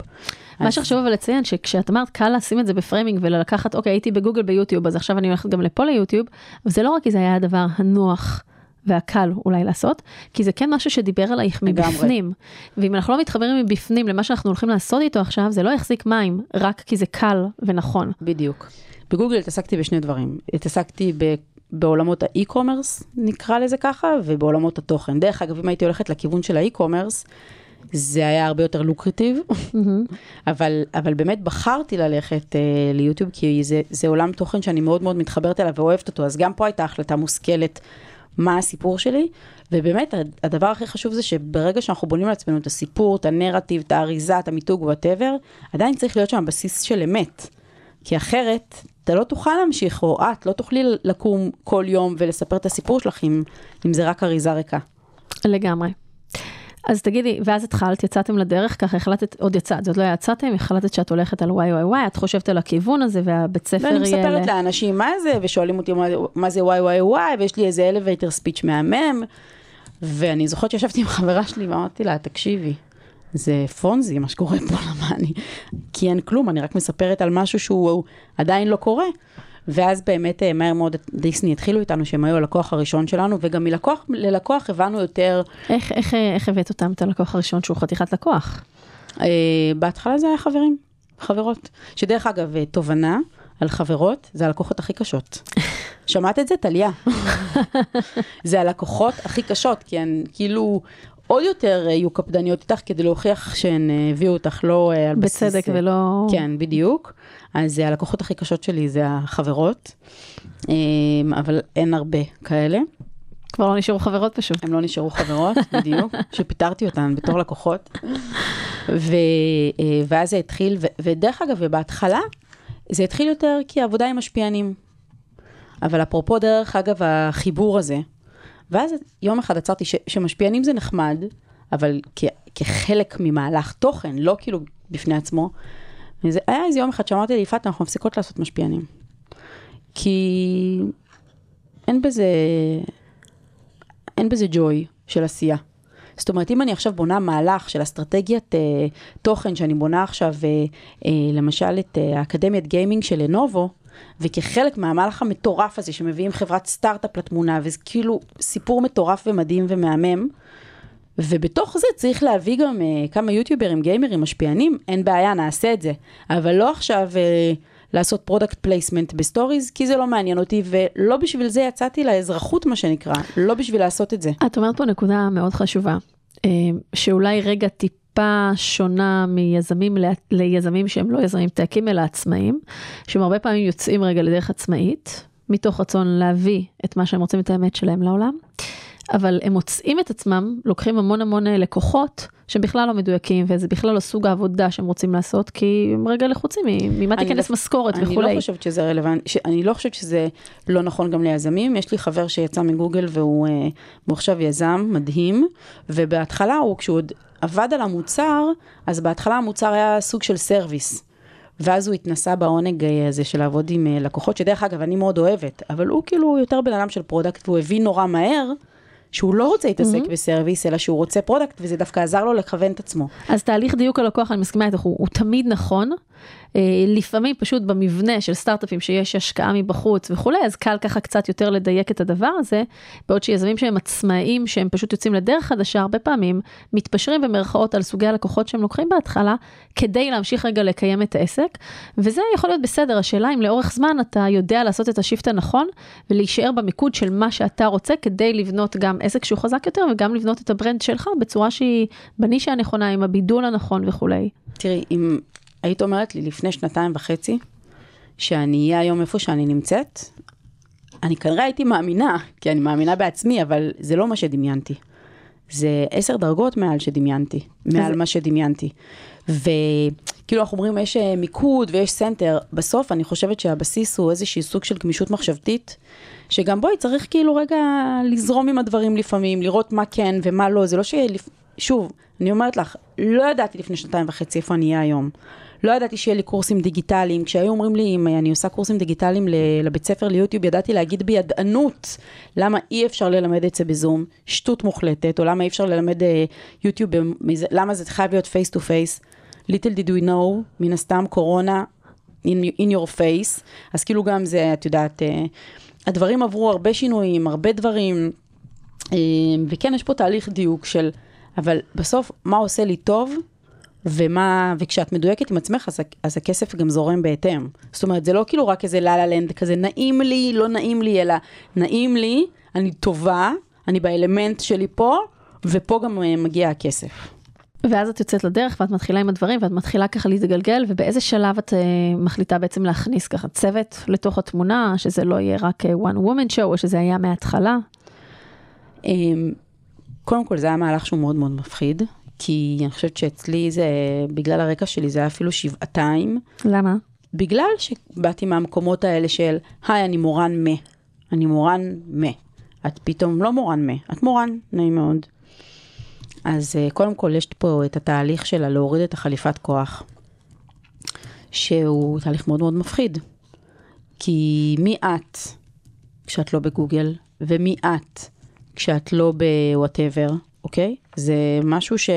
מה אז... שחשוב אבל לציין, שכשאת אמרת קל לשים את זה ב-framing ולקחת, אוקיי, הייתי בגוגל ביוטיוב, אז עכשיו אני הולכת גם לפה ליוטיוב, וזה לא רק כי זה היה הדבר הנוח. והקל אולי לעשות, כי זה כן משהו שדיבר עלייך מבפנים. ואם אנחנו לא מתחברים מבפנים למה שאנחנו הולכים לעשות איתו עכשיו, זה לא יחזיק מים, רק כי זה קל ונכון. בדיוק. בגוגל התעסקתי בשני דברים. התעסקתי ב... בעולמות האי-קומרס, נקרא לזה ככה, ובעולמות התוכן. דרך אגב, אם הייתי הולכת לכיוון של האי-קומרס, זה היה הרבה יותר לוקרטיב, mm-hmm. אבל, אבל באמת בחרתי ללכת uh, ליוטיוב, כי זה, זה עולם תוכן שאני מאוד מאוד מתחברת אליו ואוהבת אותו, אז גם פה הייתה החלטה מושכלת מה הסיפור שלי, ובאמת הדבר הכי חשוב זה שברגע שאנחנו בונים לעצמנו את הסיפור, את הנרטיב, את האריזה, את המיתוג, whatever, עדיין צריך להיות שם בסיס של אמת. כי אחרת, אתה לא תוכל להמשיך, או את לא תוכלי לקום כל יום ולספר את הסיפור שלך אם, אם זה רק אריזה ריקה. לגמרי. אז תגידי, ואז התחלת, יצאתם לדרך, ככה החלטת, עוד יצאת, זאת לא יצאתם, החלטת שאת הולכת על YYY, את חושבת על הכיוון הזה והבית ספר יהיה... ואני מספרת לאנשים מה זה, ושואלים אותי מה, מה זה וואי וואי וואי, ויש לי איזה אלווייטר ספיץ' מהמם, ואני זוכרת שישבתי עם חברה שלי ואמרתי לה, תקשיבי, זה פונזי מה שקורה פה, למה אני... כי אין כלום, אני רק מספרת על משהו שהוא עדיין לא קורה. ואז באמת אה, מהר מאוד דיסני התחילו איתנו, שהם היו הלקוח הראשון שלנו, וגם מלקוח ללקוח הבנו יותר... איך, איך, איך הבאת אותם, את הלקוח הראשון שהוא חתיכת לקוח? אה, בהתחלה זה היה חברים, חברות. שדרך אגב, אה, תובנה על חברות, זה הלקוחות הכי קשות. שמעת את זה, טליה? זה הלקוחות הכי קשות, כי הן כאילו עוד יותר יהיו קפדניות איתך כדי להוכיח שהן הביאו אותך לא על בסיס... בצדק ולא... כן, בדיוק. אז הלקוחות הכי קשות שלי זה החברות, אמ, אבל אין הרבה כאלה. כבר לא נשארו חברות פשוט. הם לא נשארו חברות, בדיוק, שפיטרתי אותן בתור לקוחות. ו, אה, ואז זה התחיל, ו, ודרך אגב, ובהתחלה, זה התחיל יותר כי העבודה עם משפיענים. אבל אפרופו, דרך אגב, החיבור הזה, ואז יום אחד עצרתי ש, שמשפיענים זה נחמד, אבל כ, כחלק ממהלך תוכן, לא כאילו בפני עצמו, וזה היה איזה יום אחד שאמרתי לי, יפעת, אנחנו מפסיקות לעשות משפיענים. כי אין בזה, אין בזה ג'וי של עשייה. זאת אומרת, אם אני עכשיו בונה מהלך של אסטרטגיית אה, תוכן, שאני בונה עכשיו, אה, אה, למשל, את אה, האקדמיית gaming של לנובו, וכחלק מהמהלך המטורף הזה שמביאים חברת סטארט-אפ לתמונה, וזה כאילו סיפור מטורף ומדהים ומהמם, ובתוך זה צריך להביא גם uh, כמה יוטיוברים, gamerים, משפיענים, אין בעיה, נעשה את זה. אבל לא עכשיו uh, לעשות product placement בסטוריז, כי זה לא מעניין אותי, ולא בשביל זה יצאתי לאזרחות, מה שנקרא, לא בשביל לעשות את זה. את אומרת פה נקודה מאוד חשובה, uh, שאולי רגע טיפה שונה מיזמים ל... ליזמים שהם לא יזמים טקים, אלא עצמאים, שהם הרבה פעמים יוצאים רגע לדרך עצמאית, מתוך רצון להביא את מה שהם רוצים, את האמת שלהם לעולם. אבל הם מוצאים את עצמם, לוקחים המון המון אה, לקוחות שהם בכלל לא מדויקים, וזה בכלל לא סוג העבודה שהם רוצים לעשות, כי הם רגע לחוצים ממה תיכנס לא, משכורת אני וכולי. אני לא חושבת שזה רלוונטי, אני לא חושבת שזה לא נכון גם ליזמים. יש לי חבר שיצא מגוגל והוא אה, עכשיו יזם מדהים, ובהתחלה הוא, כשהוא עוד עבד על המוצר, אז בהתחלה המוצר היה סוג של service. ואז הוא התנסה בעונג אה, הזה של לעבוד עם לקוחות, שדרך אגב, אני מאוד אוהבת, אבל הוא כאילו יותר בן אדם של product, והוא הבין נורא מהר שהוא לא רוצה להתעסק mm-hmm. ב service, אלא שהוא רוצה product, וזה דווקא עזר לו לכוון את עצמו. אז תהליך דיוק הלקוח, אני מסכימה איתך, הוא, הוא תמיד נכון. אה, לפעמים פשוט במבנה של סטארט-אפים שיש השקעה מבחוץ וכולי, אז קל ככה קצת יותר לדייק את הדבר הזה, בעוד שיזמים שהם עצמאים, שהם פשוט יוצאים לדרך חדשה, הרבה פעמים מתפשרים במרכאות על סוגי הלקוחות שהם לוקחים בהתחלה, כדי להמשיך רגע לקיים את העסק, וזה יכול להיות בסדר, השאלה אם לאורך זמן אתה יודע לעשות את ה shift הנכון, ולהישאר במיקוד של מה שאתה רוצה, כדי לבנות גם עסק שהוא חזק יותר, וגם לבנות את ה brand שלך בצורה שהיא בנישה הנכונה, עם הבידול הנכון וכולי. תראי, אם היית אומרת לי לפני שנתיים וחצי, שאני אהיה היום איפה שאני נמצאת, אני כנראה הייתי מאמינה, כי אני מאמינה בעצמי, אבל זה לא מה שדמיינתי. זה עשר דרגות מעל שדמיינתי, מעל מה שדמיינתי. וכאילו אנחנו אומרים, יש אה, מיקוד ויש center, בסוף אני חושבת שהבסיס הוא איזשהי סוג של גמישות מחשבתית, שגם בואי, צריך כאילו רגע לזרום עם הדברים לפעמים, לראות מה כן ומה לא, זה לא ש... שוב, אני אומרת לך, לא ידעתי לפני שנתיים וחצי איפה אני אהיה היום. לא ידעתי שיהיה לי קורסים דיגיטליים. כשהיו אומרים לי, אם אני עושה קורסים דיגיטליים לבית ספר ליוטיוב, ידעתי להגיד בידענות למה אי אפשר ללמד את זה בזום, שטות מוחלטת, או למה אי אפשר ללמד אה, יוטיוב, למה זה חייב להיות face to face. little did we know, מן הסתם קורונה in, in your face, אז כאילו גם זה, את יודעת, uh, הדברים עברו הרבה שינויים, הרבה דברים, uh, וכן, יש פה תהליך דיוק של, אבל בסוף, מה עושה לי טוב? ומה, וכשאת מדויקת עם עצמך, אז, אז הכסף גם זורם בהתאם. זאת אומרת, זה לא כאילו רק איזה לה לה לנד כזה, נעים לי, לא נעים לי, אלא נעים לי, אני טובה, אני באלמנט שלי פה, ופה גם uh, מגיע הכסף. ואז את יוצאת לדרך ואת מתחילה עם הדברים ואת מתחילה ככה להתגלגל ובאיזה שלב את uh, מחליטה בעצם להכניס ככה צוות לתוך התמונה שזה לא יהיה רק אה, one woman show או שזה היה מההתחלה. Um, קודם כל זה היה מהלך שהוא מאוד מאוד מפחיד כי אני חושבת שאצלי זה, בגלל הרקע שלי זה היה אפילו שבעתיים. למה? בגלל שבאתי מהמקומות האלה של, היי, אני מורן מה. אני מורן מה. את פתאום לא מורן מה, את מורן, נעים מאוד. אז אה, קודם כל יש פה את התהליך שלה להוריד את החליפת כוח, שהוא תהליך מאוד מאוד מפחיד. כי מי את כשאת לא בגוגל, ומי את כשאת לא ב whatever, אוקיי? זה משהו ש...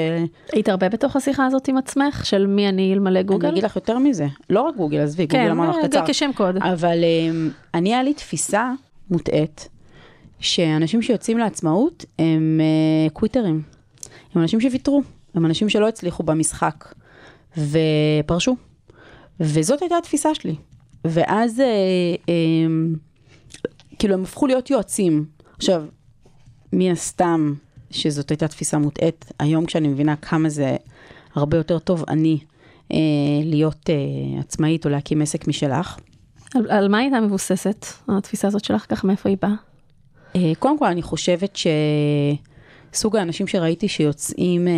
היית הרבה בתוך השיחה הזאת עם עצמך, של מי אני אלמלא גוגל? אני אגיד לך יותר מזה, לא רק גוגל, עזבי, כן, גוגל אמר לך קצר. כן, כשם קוד. אבל אמ, אני, היה לי תפיסה מוטעית, שאנשים שיוצאים לעצמאות הם אה, quitterים. הם אנשים שוויתרו, הם אנשים שלא הצליחו במשחק, ופרשו. וזאת הייתה התפיסה שלי. ואז, אה, אה, כאילו, הם הפכו להיות יועצים. עכשיו, מן הסתם, שזאת הייתה תפיסה מוטעית. היום כשאני מבינה כמה זה הרבה יותר טוב אני אה, להיות אה, עצמאית או להקים עסק משלך. על, על מה הייתה מבוססת, התפיסה הזאת שלך? ככה מאיפה היא באה? אה, קודם כל, אני חושבת שסוג האנשים שראיתי שיוצאים אה,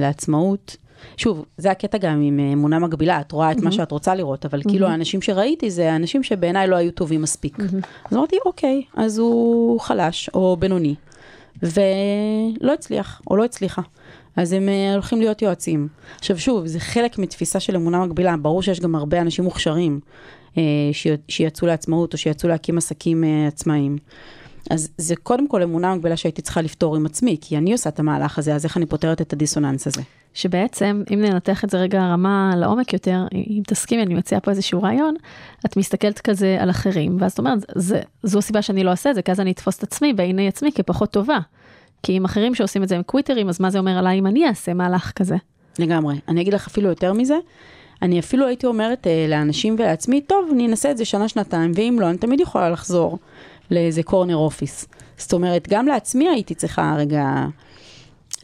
לעצמאות, שוב, זה הקטע גם עם אה, אמונה מגבילה, את רואה את mm-hmm. מה שאת רוצה לראות, אבל mm-hmm. כאילו האנשים שראיתי זה האנשים שבעיניי לא היו טובים מספיק. Mm-hmm. אז אמרתי, אוקיי, אז הוא חלש או בינוני. ולא הצליח, או לא הצליחה. אז הם אה, הולכים להיות יועצים. עכשיו שוב, זה חלק מתפיסה של אמונה מגבילה, ברור שיש גם הרבה אנשים מוכשרים אה, שיצאו לעצמאות או שיצאו להקים עסקים אה, עצמאיים. אז זה קודם כל אמונה מגבלה שהייתי צריכה לפתור עם עצמי, כי אני עושה את המהלך הזה, אז איך אני פותרת את הדיסוננס הזה? שבעצם, אם ננתח את זה רגע רמה לעומק יותר, אם תסכימי, אני מציעה פה איזשהו רעיון, את מסתכלת כזה על אחרים, ואז את אומרת, זה, זו הסיבה שאני לא אעשה את זה, כי אז אני אתפוס את עצמי בעיני עצמי כפחות טובה. כי אם אחרים שעושים את זה הם קוויטרים, אז מה זה אומר עליי אם אני אעשה מהלך כזה? לגמרי. אני אגיד לך אפילו יותר מזה, אני אפילו הייתי אומרת אה, לאנשים ולעצמי, טוב, אני אנסה את זה שנה-שנתיים, ואם לא, אני תמיד יכולה לחזור לאיזה קורנר אופיס. זאת אומרת, גם לעצמי הייתי צריכה רגע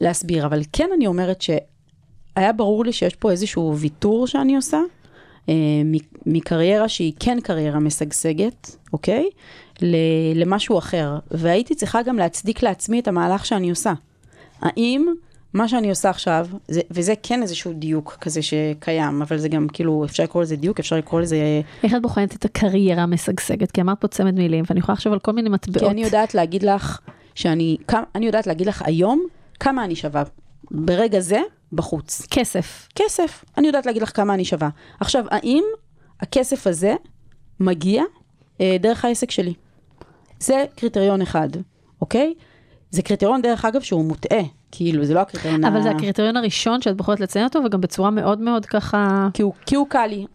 להסביר, אבל כן אני אומרת שהיה ברור לי שיש פה איזשהו ויתור שאני עושה, אה, מקריירה שהיא כן קריירה משגשגת, אוקיי? למשהו אחר. והייתי צריכה גם להצדיק לעצמי את המהלך שאני עושה. האם מה שאני עושה עכשיו, זה, וזה כן איזשהו דיוק כזה שקיים, אבל זה גם כאילו, אפשר לקרוא לזה דיוק, אפשר לקרוא לזה... איך את בוחנת את הקריירה המשגשגת? כי אמרת פה צמד מילים, ואני יכולה לחשוב על כל מיני מטבעות. כי אני יודעת להגיד לך, שאני, אני יודעת להגיד לך היום, כמה אני שווה. ברגע זה, בחוץ. כסף. כסף. אני יודעת להגיד לך כמה אני שווה. עכשיו, האם הכסף הזה מגיע אה, דרך העסק שלי? זה קריטריון אחד, אוקיי? זה קריטריון, דרך אגב, שהוא מוטעה. כאילו, זה לא הקריטריון אבל ה... זה הקריטריון הראשון שאת בוחרת לציין אותו, וגם בצורה מאוד מאוד ככה... כי הוא, כי הוא קל לי,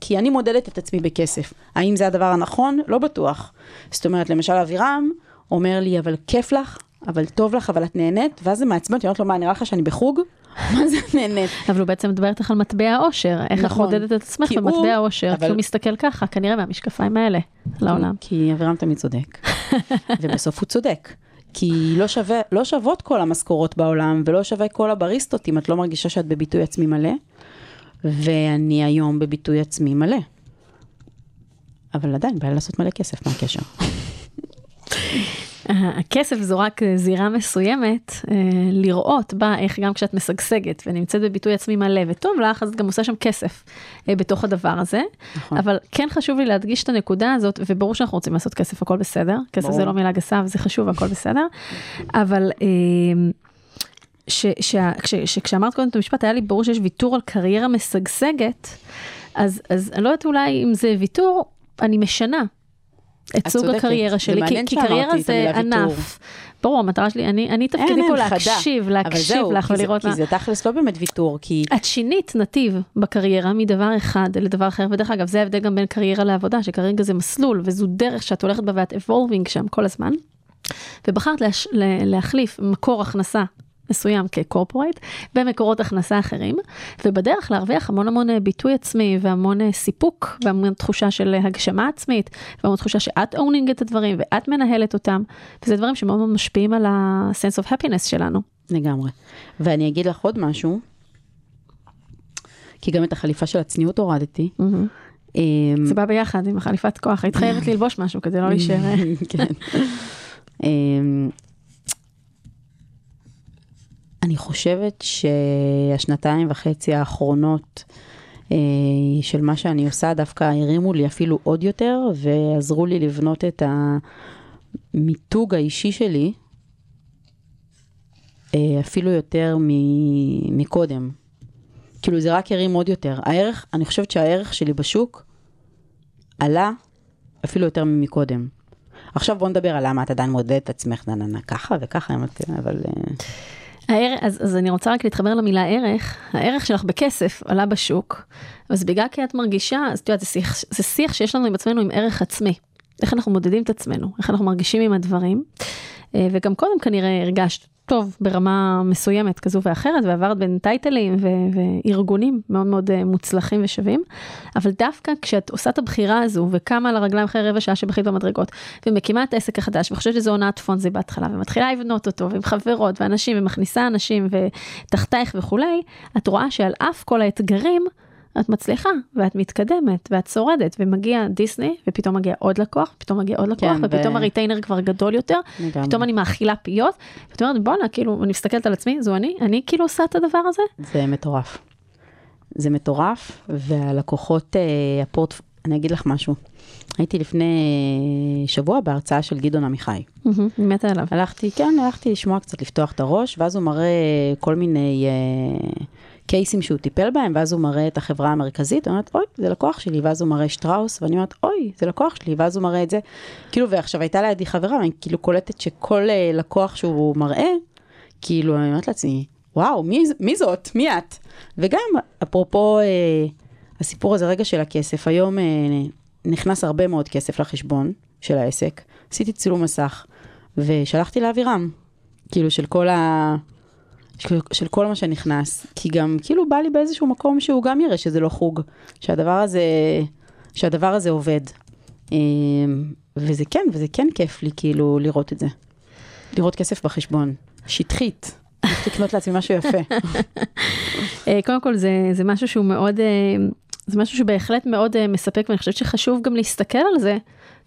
כי אני מודדת את עצמי בכסף. האם זה הדבר הנכון? לא בטוח. זאת אומרת, למשל אבירם אומר לי, אבל כיף לך, אבל טוב לך, אבל את נהנית, ואז זה מעצבן אותי, אומרת לו, מה, נראה לך שאני בחוג? מה זה נהנית? אבל הוא בעצם מדבר איתך על מטבע העושר, איך נכון, את מודדת את עצמך במטבע העושר, אבל... כי הוא מסתכל ככה, כנראה מהמשקפיים האלה, לעולם. כי אבירם תמיד צודק, ובסוף הוא צודק. כי לא, שווה, לא שוות כל המשכורות בעולם, ולא שווה כל הבריסטות אם את לא מרגישה שאת בביטוי עצמי מלא, ואני היום בביטוי עצמי מלא. אבל עדיין, בא לעשות מלא כסף, מה הקשר? הכסף זו רק זירה מסוימת, אה, לראות בה איך גם כשאת משגשגת ונמצאת בביטוי עצמי מלא וטוב לך, אז את גם עושה שם כסף אה, בתוך הדבר הזה. נכון. אבל כן חשוב לי להדגיש את הנקודה הזאת, וברור שאנחנו רוצים לעשות כסף, הכל בסדר. כסף ברור. זה לא מילה גסה וזה חשוב, הכל בסדר. אבל... אה, שכשאמרת קודם את המשפט, היה לי ברור שיש ויתור על קריירה משגשגת, אז, אז אני לא יודעת אולי אם זה ויתור, אני משנה. את סוג הקריירה שלי, כי, כי קריירה זה ענף. ברור, המטרה שלי, אני, אני תפקידי פה להקשיב, להקשיב לך ולראות מה... כי זה תכלס לא באמת ויתור, כי... את שינית נתיב בקריירה מדבר אחד לדבר אחר, ודרך אגב, זה ההבדל גם בין קריירה לעבודה, שכרגע זה מסלול, וזו דרך שאת הולכת בה ואת evolving שם כל הזמן. ובחרת להש... להחליף מקור הכנסה מסוים כקורפורייט, במקורות הכנסה אחרים, ובדרך להרוויח המון המון אה, ביטוי עצמי והמון אה, סיפוק והמון תחושה של אה, הגשמה עצמית, והמון תחושה שאת אונינג את הדברים ואת מנהלת אותם, וזה דברים שמאוד מאוד משפיעים על ה-sense of happiness שלנו. לגמרי. ואני אגיד לך עוד משהו, כי גם את החליפה של הצניעות הורדתי. אמ, זה בא ביחד עם החליפת כוח, היית חייבת ללבוש משהו כדי לא להישאר. כן. אני חושבת שהשנתיים וחצי האחרונות אה, של מה שאני עושה דווקא הרימו לי אפילו עוד יותר ועזרו לי לבנות את המיתוג האישי שלי אה, אפילו יותר מקודם. כאילו זה רק הרים עוד יותר. הערך, אני חושבת שהערך שלי בשוק עלה אפילו יותר ממקודם. עכשיו בוא נדבר על למה את עדיין מודדת את עצמך, ננה, ככה וככה, אבל... אה, הער, אז, אז אני רוצה רק להתחבר למילה ערך, הערך שלך בכסף עלה בשוק, אז בגלל כי את מרגישה, אז את יודעת, זה שיח, זה שיח שיש לנו עם עצמנו עם ערך עצמי. איך אנחנו מודדים את עצמנו, איך אנחנו מרגישים עם הדברים. אה, וגם קודם כנראה הרגשת טוב ברמה מסוימת כזו ואחרת, ועברת בין טייטלים ו- וארגונים מאוד מאוד אה, מוצלחים ושווים, אבל דווקא כשאת עושה את הבחירה הזו וקמה על הרגליים אחרי רבע שעה שבכית במדרגות, ומקימה את העסק החדש, וחושבת שזו עונת פונזי בהתחלה, ומתחילה לבנות אותו, ועם חברות ואנשים, ומכניסה אנשים ותחתייך וכולי, את רואה שעל אף כל האתגרים, את מצליחה, ואת מתקדמת, ואת שורדת, ומגיע דיסני, ופתאום מגיע עוד לקוח, פתאום מגיע עוד לקוח, כן, ופתאום ו... הריטיינר כבר גדול יותר, לגמרי. פתאום אני מאכילה פיות, ואת אומרת, בואנה, כאילו, אני מסתכלת על עצמי, זו אני, אני כאילו עושה את הדבר הזה. זה מטורף. זה מטורף, והלקוחות, אה, הפורט... אני אגיד לך משהו. הייתי לפני שבוע בהרצאה של גדעון עמיחי. מתה עליו. הלכתי, כן, הלכתי לשמוע קצת, לפתוח את הראש, ואז הוא מראה כל מיני... Uh, קייסים שהוא טיפל בהם, ואז הוא מראה את החברה המרכזית, אני אומרת, אוי, זה לקוח שלי, ואז הוא מראה שטראוס, ואני אומרת, אוי, זה לקוח שלי, ואז הוא מראה את זה. כאילו, ועכשיו הייתה לידי חברה, ואני כאילו קולטת שכל אה, לקוח שהוא מראה, כאילו, אני אומרת לעצמי, וואו, מי, מי זאת? מי את? וגם, אפרופו אה, הסיפור הזה רגע של הכסף, היום אה, נכנס הרבה מאוד כסף לחשבון של העסק, עשיתי צילום מסך, ושלחתי לאבירם, כאילו, של כל ה... של, של כל מה שנכנס, כי גם כאילו בא לי באיזשהו מקום שהוא גם יראה שזה לא חוג, שהדבר הזה, שהדבר הזה עובד. אה, וזה כן, וזה כן כיף לי כאילו לראות את זה. לראות כסף בחשבון. שטחית. לקנות לעצמי משהו יפה. אה, קודם כל זה, זה משהו שהוא מאוד, אה, זה משהו שבהחלט מאוד אה, מספק ואני חושבת שחשוב גם להסתכל על זה.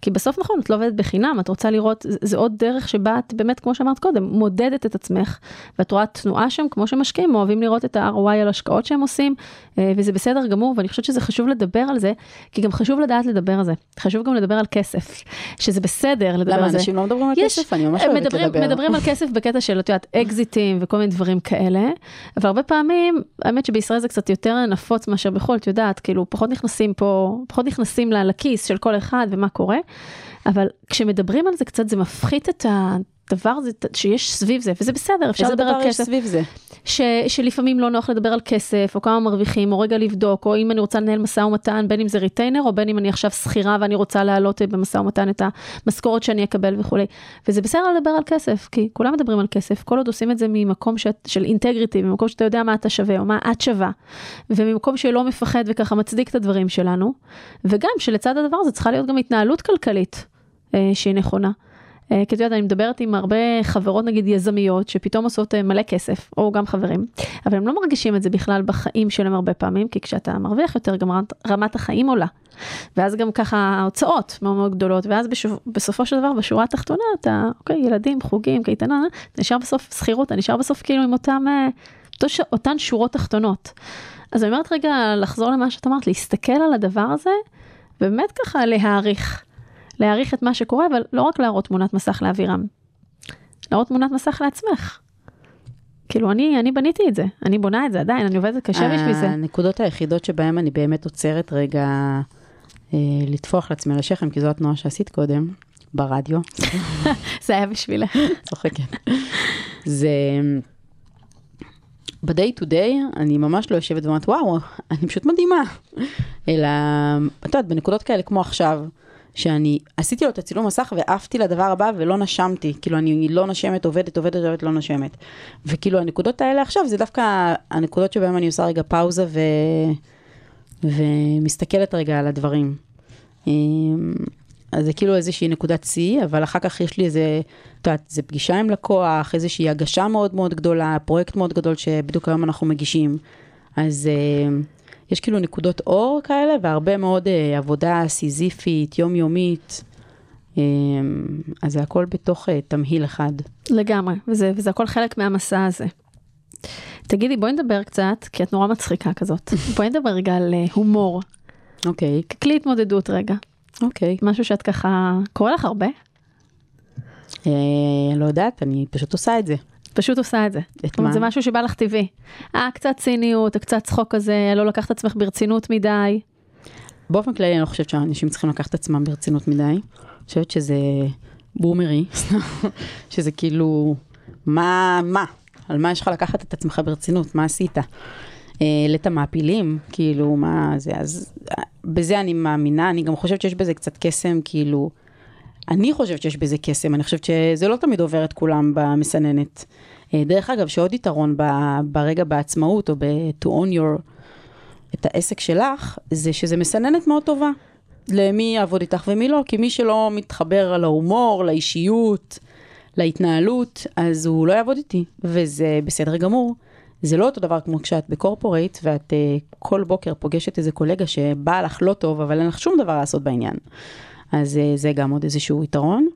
כי בסוף נכון, את לא עובדת בחינם, את רוצה לראות, זה, עוד דרך שבה את באמת, כמו שאמרת קודם, מודדת את עצמך, ואת רואה תנועה שם, כמו שמשקיעים, אוהבים לראות את ה-ROI על השקעות שהם עושים, אה, וזה בסדר גמור, ואני חושבת שזה חשוב לדבר על זה, כי גם חשוב לדעת לדבר על זה. חשוב גם לדבר על כסף, שזה בסדר לדבר למה, על זה. למה, אנשים לא מדברים על יש, כסף? אני ממש אוהבת מדברים, לדבר. מדברים על כסף בקטע של, את יודעת, exitים וכל מיני דברים כאלה, אבל הרבה פעמים, האמת שבישראל זה קצת יותר נפוץ מאשר בחו"ל, את יודעת, כאילו, פחות נכנסים פה, פחות נכנסים לכיס של כל אחד ומה קורה. אבל כשמדברים על זה קצת, זה מפחית את הדבר הזה שיש סביב זה, וזה בסדר, אפשר לדבר על כסף. איזה דבר יש סביב זה? ש, שלפעמים לא נוח לדבר על כסף, או כמה מרוויחים, או רגע לבדוק, או אם אני רוצה לנהל משא ומתן, בין אם זה retainer, או בין אם אני עכשיו שכירה ואני רוצה להעלות במשא ומתן את המשכורת שאני אקבל וכולי. וזה בסדר לדבר על כסף, כי כולם מדברים על כסף, כל עוד עושים את זה ממקום שאת, של אינטגריטי, ממקום שאתה יודע מה אתה שווה, או מה את שווה, וממקום שלא מפחד וככה מצדיק את הדברים שלנו, וגם שלצד הדבר הזה צריכה להיות גם התנהלות כלכלית. אה, שהיא נכונה. אה, כי את יודעת, אני מדברת עם הרבה חברות נגיד יזמיות שפתאום עושות אה, מלא כסף, או גם חברים, אבל הם לא מרגישים את זה בכלל בחיים שלהם הרבה פעמים, כי כשאתה מרוויח יותר גם רמת החיים עולה. ואז גם ככה ההוצאות מאוד מאוד גדולות, ואז בשוב, בסופו של דבר בשורה התחתונה אתה, אוקיי, ילדים, חוגים, קייטנה, אתה נשאר בסוף שכירות, אתה נשאר בסוף כאילו עם אותם, אותן שורות תחתונות. אז אני אומרת רגע לחזור למה שאת אמרת, להסתכל על הדבר הזה, ובאמת ככה להעריך. להעריך את מה שקורה, אבל לא רק להראות תמונת מסך לאווירם, להראות תמונת מסך לעצמך. כאילו, אני, אני בניתי את זה, אני בונה את זה עדיין, אני עובדת קשה בשביל זה. הנקודות היחידות שבהן אני באמת עוצרת רגע אה, לטפוח לעצמי על השכם, כי זו התנועה שעשית קודם, ברדיו. זה היה בשבילך. צוחקת. זה... ב-day to day, אני ממש לא יושבת ואומרת, וואו, אני פשוט מדהימה. אלא, את יודעת, בנקודות כאלה כמו עכשיו, שאני עשיתי לו את הצילום מסך ועפתי לדבר הבא ולא נשמתי, כאילו אני לא נשמת, עובדת, עובדת, עובדת, לא נשמת. וכאילו הנקודות האלה עכשיו זה דווקא הנקודות שבהן אני עושה רגע פאוזה ו... ומסתכלת רגע על הדברים. אמ, אז זה כאילו איזושהי נקודת שיא, אבל אחר כך יש לי איזה, את יודעת, זה פגישה עם לקוח, איזושהי הגשה מאוד מאוד גדולה, פרויקט מאוד גדול שבדיוק היום אנחנו מגישים. אז... יש כאילו נקודות אור כאלה, והרבה מאוד אה, עבודה סיזיפית, יומיומית. אה, אז זה הכל בתוך אה, תמהיל אחד. לגמרי, וזה, וזה הכל חלק מהמסע הזה. תגידי, בואי נדבר קצת, כי את נורא מצחיקה כזאת. בואי נדבר רגע על אה, הומור. אוקיי. Okay. ככלי התמודדות רגע. אוקיי. Okay. משהו שאת ככה, קורה לך הרבה? אה, לא יודעת, אני פשוט עושה את זה. פשוט עושה את זה. את מה? זה משהו שבא לך טבעי. אה, קצת ציניות, קצת צחוק כזה, לא לקחת את עצמך ברצינות מדי. באופן כללי אני לא חושבת שאנשים צריכים לקחת את עצמם ברצינות מדי. אני חושבת שזה בומרי, שזה כאילו, מה, מה? על מה יש לך לקחת את עצמך ברצינות? מה עשית? העלית מעפילים, כאילו, מה זה, אז בזה אני מאמינה, אני גם חושבת שיש בזה קצת קסם, כאילו, אני חושבת שיש בזה קסם, אני חושבת שזה לא תמיד עובר את כולם במסננת. אה, דרך אגב, שעוד יתרון ברגע בעצמאות, או ב-to own your, את העסק שלך, זה שזה מסננת מאוד טובה. למי יעבוד איתך ומי לא, כי מי שלא מתחבר להומור, לאישיות, להתנהלות, אז הוא לא יעבוד איתי, וזה בסדר גמור. זה לא אותו דבר כמו כשאת בקורפורייט, ואת uh, כל בוקר פוגשת איזה קולגה שבא לך לא טוב, אבל אין לך שום דבר לעשות בעניין. אז uh, זה גם עוד איזשהו יתרון.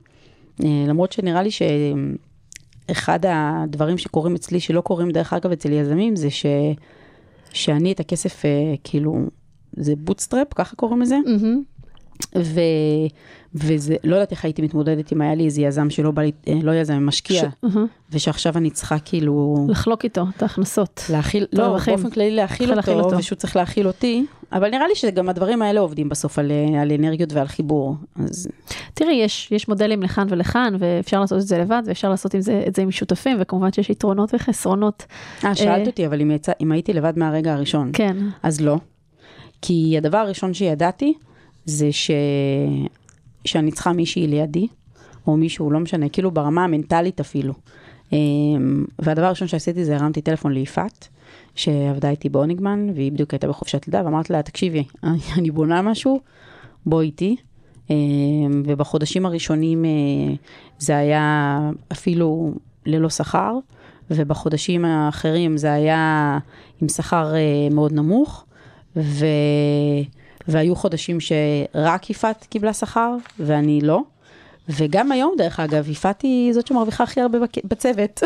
Uh, למרות שנראה לי שאחד הדברים שקורים אצלי, שלא קורים דרך אגב אצל יזמים, זה ש... שאני את הכסף, אה, כאילו, זה bootstrap, ככה קוראים לזה. Mm-hmm. וזה, לא יודעת איך הייתי מתמודדת אם היה לי איזה יזם שלא בא לי, אה, לא יזם, משקיע, ש-. ושעכשיו אני צריכה כאילו לחלוק איתו את ההכנסות. להכיל, לא, הרווחים. באופן כללי להכיל אותו, אותו. ושהוא צריך להכיל אותי, אבל נראה לי שגם הדברים האלה עובדים בסוף על, אה, על אנרגיות ועל חיבור. אז תראי, יש, יש מודלים לכאן ולכאן, ואפשר לעשות את זה לבד, ואפשר לעשות עם זה, את זה עם שותפים, וכמובן שיש יתרונות וחסרונות. אה, שאלת אה, אותי, אבל אם, יצא, אם הייתי לבד מהרגע הראשון. כן, אז לא. כי הדבר הראשון שידעתי, זה ש... שאני צריכה מישהי לידי, או מישהו, לא משנה, כאילו ברמה המנטלית אפילו. אמ, והדבר הראשון שעשיתי זה הרמתי טלפון ליפעת, שעבדה איתי באוניגמן, והיא בדיוק הייתה בחופשת לידה, ואמרתי לה, תקשיבי, אני- בונה משהו, בואי איתי. אמ, ובחודשים הראשונים אה, זה היה אפילו ללא שכר, ובחודשים האחרים זה היה עם שכר אה, מאוד נמוך, ו... והיו חודשים שרק יפעת קיבלה שכר, ואני לא. וגם היום, דרך אגב, יפעת היא זאת שמרוויחה הכי הרבה בצוות.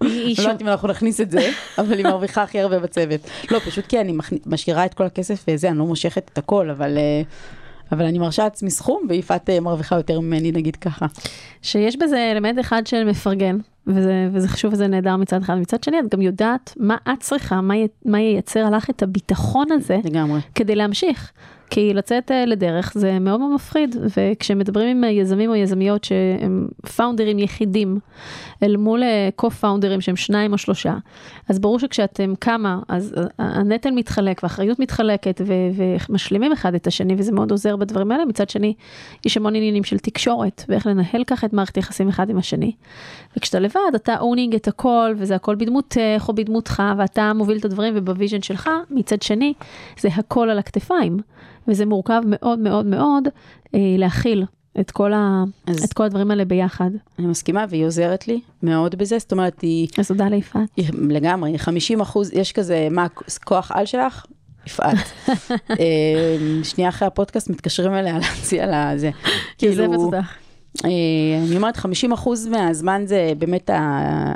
היא לא יודעת אם אנחנו נכניס את זה, אבל היא מרוויחה הכי הרבה בצוות. לא, פשוט כי אני משאירה את כל הכסף וזה, אני לא מושכת את הכל, אבל, אה, אבל אני מרשה לעצמי סכום, ויפעת אה, מרוויחה יותר ממני, נגיד ככה. שיש בזה אלמנט אחד של מפרגן, וזה, וזה חשוב וזה נהדר מצד אחד. מצד שני, את גם יודעת מה את צריכה, מה, י, מה ייצר לך את הביטחון הזה לגמרי. כדי להמשיך. כי לצאת אה, לדרך זה מאוד מאוד מפחיד, וכשמדברים עם אה, יזמים או יזמיות שהם פאונדרים יחידים, אל מול אה, קו-פאונדרים שהם שניים או שלושה, אז ברור שכשאתם כמה, אז אה, הנטל מתחלק והאחריות מתחלקת ו- ומשלימים אחד את השני, וזה מאוד עוזר בדברים האלה. מצד שני, יש המון עניינים של תקשורת, ואיך לנהל ככה את מערכת היחסים אחד עם השני. וכשאתה לבד, אתה owning את הכל, וזה הכל בדמותך או בדמותך, ואתה מוביל את הדברים וב vision שלך, מצד שני, זה הכל על הכתפיים. וזה מורכב מאוד מאוד מאוד אה, להכיל את כל, ה, אז- את כל הדברים האלה ביחד. אני מסכימה, והיא עוזרת לי מאוד בזה, זאת אומרת, היא, אז תודה ליפעת. לגמרי, 50 אחוז, יש כזה, מה הכוח על שלך? יפעת. אה, שנייה אחרי הפודקאסט מתקשרים אליה להציע לה זה. כאילו, אותך. אה, אני אומרת, 50 אחוז מהזמן זה באמת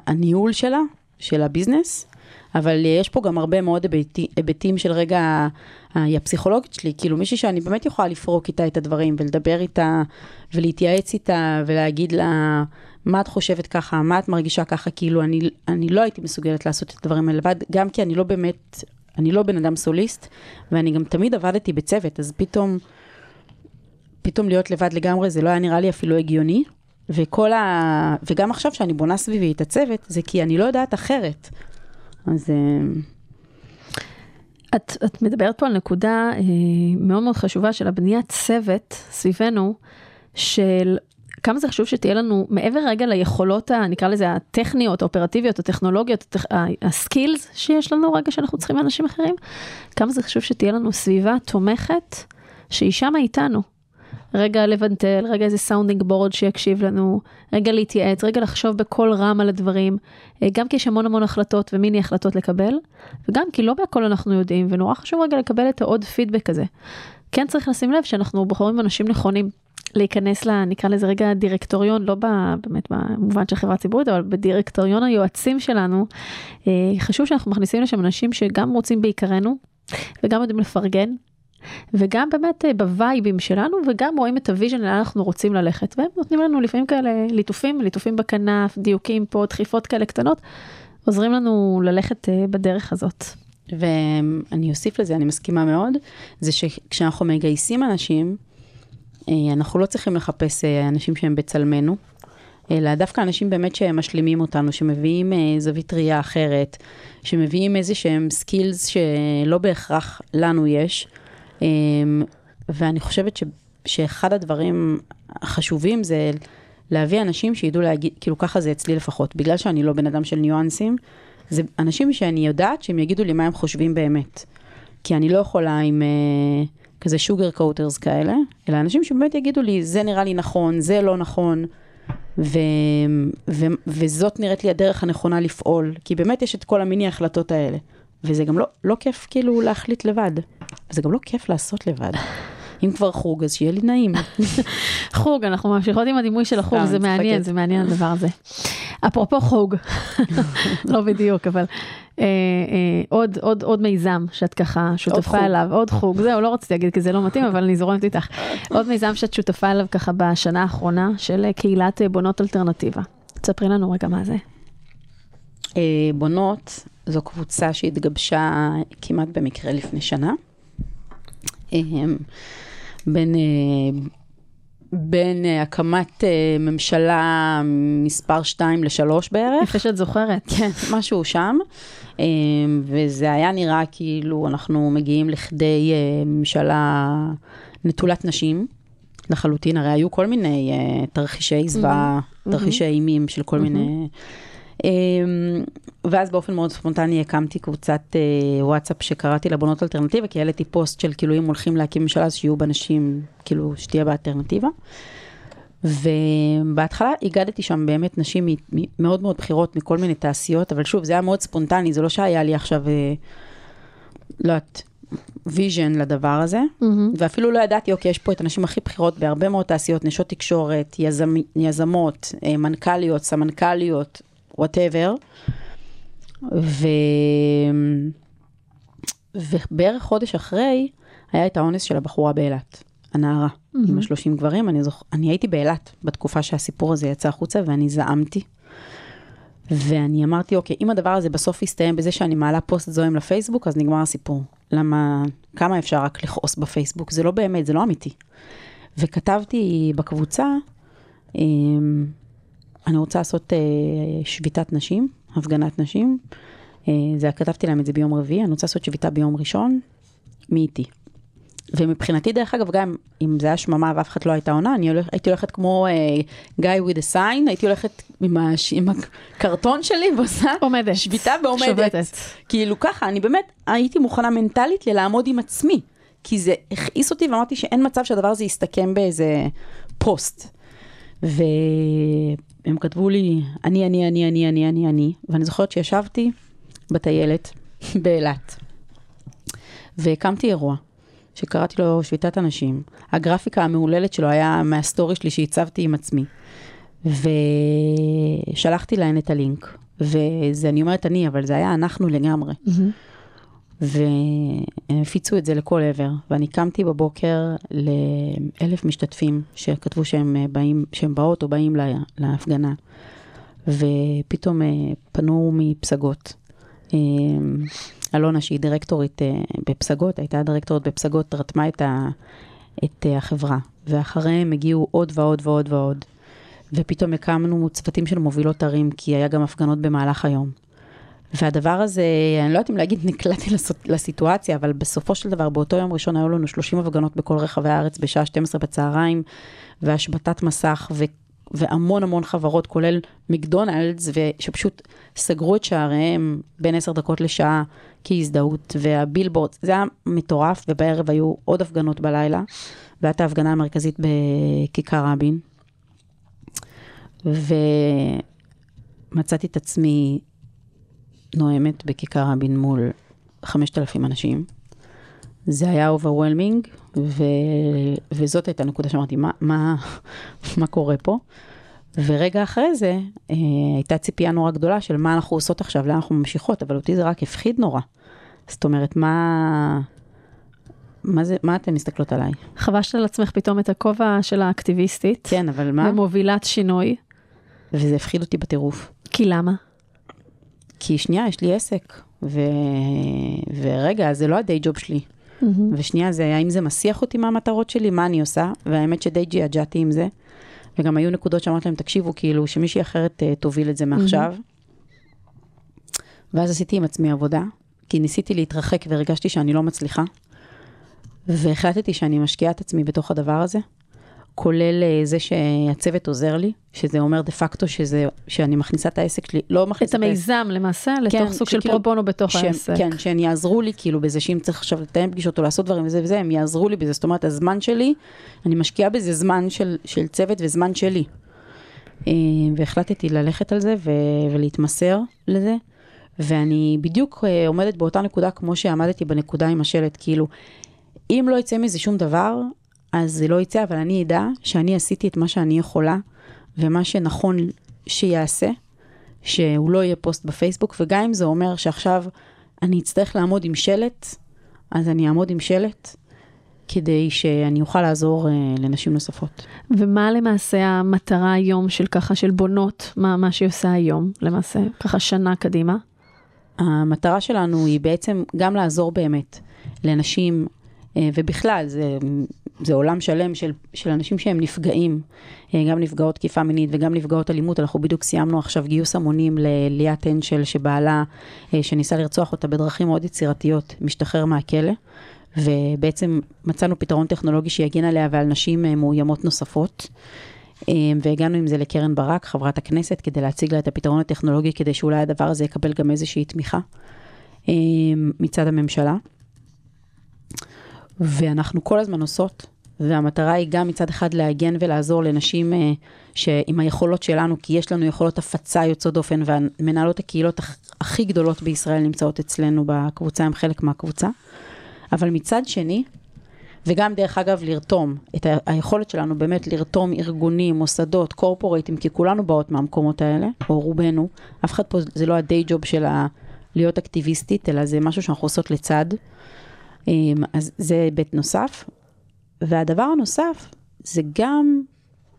הניהול שלה, של הביזנס, אבל יש פה גם הרבה מאוד היבטי- היבטים של רגע, היא הפסיכולוגית שלי, כאילו מישהי שאני באמת יכולה לפרוק איתה את הדברים ולדבר איתה ולהתייעץ איתה ולהגיד לה, מה את חושבת ככה, מה את מרגישה ככה, כאילו אני, אני לא הייתי מסוגלת לעשות את הדברים האלה לבד, גם כי אני לא באמת, אני לא בן אדם סוליסט, ואני גם תמיד עבדתי בצוות, אז פתאום... פתאום להיות לבד לגמרי, זה לא היה נראה לי אפילו הגיוני. וכל ה... וגם עכשיו שאני בונה סביבי את הצוות, זה כי אני לא יודעת אחרת. אז אה, את, את מדברת פה על נקודה אה, מאוד מאוד חשובה של הבניית צוות סביבנו, של כמה זה חשוב שתהיה לנו, מעבר רגע ליכולות, ה- נקרא לזה הטכניות, האופרטיביות, הטכנולוגיות, הטכ- ה skills שיש לנו רגע שאנחנו צריכים מאנשים אחרים, כמה זה חשוב שתהיה לנו סביבה תומכת שהיא שמה איתנו. רגע ל ventל, רגע איזה sounding board שיקשיב לנו, רגע להתייעץ, רגע לחשוב בקול רם על הדברים, אה, גם כי יש המון המון החלטות ומיני החלטות לקבל, וגם כי לא בהכל אנחנו יודעים, ונורא חשוב רגע לקבל את העוד פידבק הזה. כן צריך לשים לב שאנחנו בוחרים אנשים נכונים. להיכנס ל... נקרא לזה רגע דירקטוריון, לא באמת במובן של חברה ציבורית, אבל בדירקטוריון היועצים שלנו, אה, חשוב שאנחנו מכניסים לשם אנשים שגם רוצים ביקרנו, וגם יודעים לפרגן, וגם באמת אה, ב vibeים שלנו, וגם רואים את ה vision לאן אנחנו רוצים ללכת, והם נותנים לנו לפעמים כאלה ליטופים, ליטופים בכנף, דיוקים פה, דחיפות כאלה קטנות, עוזרים לנו ללכת אה, בדרך הזאת. ואני אוסיף לזה, אני מסכימה מאוד, זה שכשאנחנו מגייסים אנשים, אה, אנחנו לא צריכים לחפש אנשים שהם בצלמנו, אלא דווקא אנשים באמת שמשלימים אותנו, שמביאים זווית ראייה אחרת, שמביאים איזה שהם סקילס שלא בהכרח לנו יש. אה, ואני חושבת ש, שאחד הדברים החשובים זה להביא אנשים שידעו להגיד, כאילו ככה זה אצלי לפחות, בגלל שאני לא בן אדם של ניואנסים, זה אנשים שאני יודעת שהם יגידו לי מה הם חושבים באמת. כי אני לא יכולה עם uh, כזה שוגר קוטרס כאלה, אלא אנשים שבאמת יגידו לי, זה נראה לי נכון, זה לא נכון, ו, ו, וזאת נראית לי הדרך הנכונה לפעול, כי באמת יש את כל המיני החלטות האלה. וזה גם לא, לא כיף כאילו להחליט לבד, זה גם לא כיף לעשות לבד. אם כבר חוג, אז שיהיה לי נעים. חוג, אנחנו ממשיכות עם הדימוי של החוג, זה מעניין. זה מעניין הדבר הזה. אפרופו חוג, לא בדיוק, אבל אה, אה, עוד, עוד, עוד מיזם שאת ככה. שותפה אליו, עוד חוג, זהו, לא רציתי להגיד כי זה לא מתאים, אבל אני זורמת איתך. עוד מיזם שאת שותפה אליו ככה בשנה האחרונה, של אה, קהילת בונות אלטרנטיבה. תספרי לנו רגע מה זה. בונות, זו קבוצה שהתגבשה כמעט במקרה לפני שנה. אה, בין, אה, בין אה, הקמת ממשלה מספר 2 ל-3 בערך. יפה שאת זוכרת. כן, משהו שם. וזה היה נראה כאילו אנחנו מגיעים לכדי ממשלה נטולת נשים. לחלוטין, הרי היו כל מיני uh, תרחישי זוועה, תרחישי אימים של כל מיני... אמ, ואז באופן מאוד ספונטני הקמתי קבוצת אה, וואטסאפ שקראתי לה בונות אלטרנטיבה, כי העליתי פוסט של כאילו אם הולכים להקים ממשלה אז שיהיו בה נשים, כאילו שתהיה בה אלטרנטיבה. ובהתחלה אגדתי שם באמת נשים מאוד מאוד בכירות מכל מיני תעשיות, אבל שוב, זה היה מאוד ספונטני, זה לא שהיה לי עכשיו, אה, לא יודעת, vision לדבר הזה, ואפילו לא ידעתי, אוקיי, יש פה את הנשים הכי בכירות בהרבה מאוד תעשיות, נשות תקשורת, יזמ, יזמות, אה, מנכ"ליות, סמנכ"ליות, whatever. ו... ובערך חודש אחרי, היה את האונס של הבחורה באילת, הנערה, mm-hmm. עם השלושים גברים. אני, זוכ... אני הייתי באילת בתקופה שהסיפור הזה יצא החוצה, ואני זעמתי. ואני אמרתי, אוקיי, אם הדבר הזה בסוף יסתיים בזה שאני מעלה פוסט זוהם לפייסבוק, אז נגמר הסיפור. למה, כמה אפשר רק לכעוס בפייסבוק? זה לא באמת, זה לא אמיתי. וכתבתי בקבוצה, אמ, אני רוצה לעשות אה, שביתת נשים, הפגנת נשים. אה, זה, כתבתי להם את זה ביום רביעי, אני רוצה לעשות שביתה ביום ראשון, מי איתי? ומבחינתי, דרך אגב, גם אם זה היה שממה ואף אחד לא הייתה עונה, אני הולך, הייתי הולכת כמו uh, guy with a sign, הייתי הולכת עם, הש, עם הקרטון שלי ועושה עומדת. שביתה ועומדת. שובתת. כאילו ככה, אני באמת הייתי מוכנה מנטלית ללעמוד עם עצמי, כי זה הכעיס אותי ואמרתי שאין מצב שהדבר הזה יסתכם באיזה פוסט. והם כתבו לי, אני, אני, אני, אני, אני, אני, אני, ואני זוכרת שישבתי בטיילת באילת, והקמתי אירוע. שקראתי לו שביתת הנשים. הגרפיקה המהוללת שלו היה מהסטורי שלי שהצבתי עם עצמי. ושלחתי להן את הלינק. וזה, אני אומרת אני, אבל זה היה אנחנו לגמרי. והם הפיצו את זה לכל עבר. ואני קמתי בבוקר לאלף משתתפים שכתבו שהם באים, שהם באות או באים לה, להפגנה. ופתאום אה, פנו מפסגות. אה, אלונה, שהיא דירקטורית אה, בפסגות, הייתה דירקטורית בפסגות, רתמה את, ה, את אה, החברה. ואחריהם הגיעו עוד ועוד ועוד ועוד. ופתאום הקמנו צוותים של מובילות ערים, כי היה גם הפגנות במהלך היום. והדבר הזה, אני לא יודעת אם להגיד נקלעתי לס- לסיטואציה, אבל בסופו של דבר, באותו יום ראשון היו לנו 30 הפגנות בכל רחבי הארץ בשעה 12 בצהריים, והשבתת מסך, ו... והמון המון חברות, כולל מקדונלדס, שפשוט סגרו את שעריהם בין 10 דקות לשעה כהזדהות, והבילבורד, זה היה מטורף, ובערב היו עוד הפגנות בלילה, והייתה ההפגנה המרכזית בכיכר רבין. ומצאתי את עצמי נואמת בכיכר רבין מול 5,000 אנשים. זה היה overwhelming, ו... וזאת הייתה נקודה שאמרתי, מה, מה, מה קורה פה? ורגע אחרי זה, אה, הייתה ציפייה נורא גדולה של מה אנחנו עושות עכשיו, לאן אנחנו ממשיכות, אבל אותי זה רק הפחיד נורא. זאת אומרת, מה... מה זה, מה אתן מסתכלות עליי? חבשת על עצמך פתאום את הכובע של האקטיביסטית, כן, אבל מה? ומובילת שינוי, וזה הפחיד אותי בטירוף. כי למה? כי שנייה, יש לי עסק, ו... ורגע, זה לא הדיי ג'וב שלי. ושנייה, זה האם זה מסיח אותי מהמטרות שלי, מה אני עושה, והאמת שדי ג'עג'עתי עם זה. וגם היו נקודות שאמרתי להם, תקשיבו, כאילו, שמישהי אחרת uh, תוביל את זה מעכשיו. ואז עשיתי עם עצמי עבודה, כי ניסיתי להתרחק והרגשתי שאני לא מצליחה. והחלטתי שאני משקיעה את עצמי בתוך הדבר הזה, כולל אה, זה שהצוות עוזר לי, שזה אומר דה פקטו שזה, שאני מכניסה את העסק שלי, לא את מכניסה המיזם למעשה, לתוך כן, סוג של פרו בונו בתוך שהם, העסק. כן, שהם יעזרו לי כאילו בזה שאם צריך עכשיו לתאם פגישות או לעשות דברים וזה וזה, הם יעזרו לי בזה. זאת אומרת, הזמן שלי, אני משקיעה בזה זמן של, של צוות וזמן שלי. אה, והחלטתי ללכת על זה ו- ולהתמסר לזה. ואני בדיוק אה, עומדת באותה נקודה כמו שעמדתי בנקודה עם השלט, כאילו, אם לא יצא מזה שום דבר, אז זה לא יצא, אבל אני אדע שאני עשיתי את מה שאני יכולה, ומה שנכון שיעשה, שהוא לא יהיה פוסט בפייסבוק, וגם אם זה אומר שעכשיו אני אצטרך לעמוד עם שלט, אז אני אעמוד עם שלט, כדי שאני אוכל לעזור uh, לנשים נוספות. ומה למעשה המטרה היום של ככה, של בונות, מה, מה שהיא עושה היום, למעשה, ככה שנה קדימה? המטרה שלנו היא בעצם גם לעזור באמת לנשים, uh, ובכלל, זה, זה עולם שלם של, של אנשים שהם נפגעים, uh, גם נפגעות תקיפה מינית וגם נפגעות אלימות. אנחנו בדיוק סיימנו עכשיו גיוס המונים לליאת הנשל, שבעלה, uh, שניסה לרצוח אותה בדרכים מאוד יצירתיות, משתחרר מהכלא. ובעצם מצאנו פתרון טכנולוגי שיגן עליה ועל נשים אה, מאוימות נוספות. אה, והגענו עם זה לקרן ברק, חברת הכנסת, כדי להציג לה את הפתרון הטכנולוגי, כדי שאולי הדבר הזה יקבל גם איזושהי תמיכה אה, מצד הממשלה. ואנחנו כל הזמן עושות, והמטרה היא גם מצד אחד להגן ולעזור לנשים שעם היכולות שלנו, כי יש לנו יכולות הפצה יוצאות דופן, והמנהלות הקהילות הכי גדולות בישראל נמצאות אצלנו בקבוצה, הם חלק מהקבוצה. אבל מצד שני, וגם דרך אגב לרתום, את ה- היכולת שלנו באמת לרתום ארגונים, מוסדות, קורפורטים, כי כולנו באות מהמקומות האלה, או רובנו, אף אחד פה, זה לא הדיי ג'וב של ה- להיות אקטיביסטית, אלא זה משהו שאנחנו עושות לצד. אמ, אז זה היבט נוסף. והדבר הנוסף, זה גם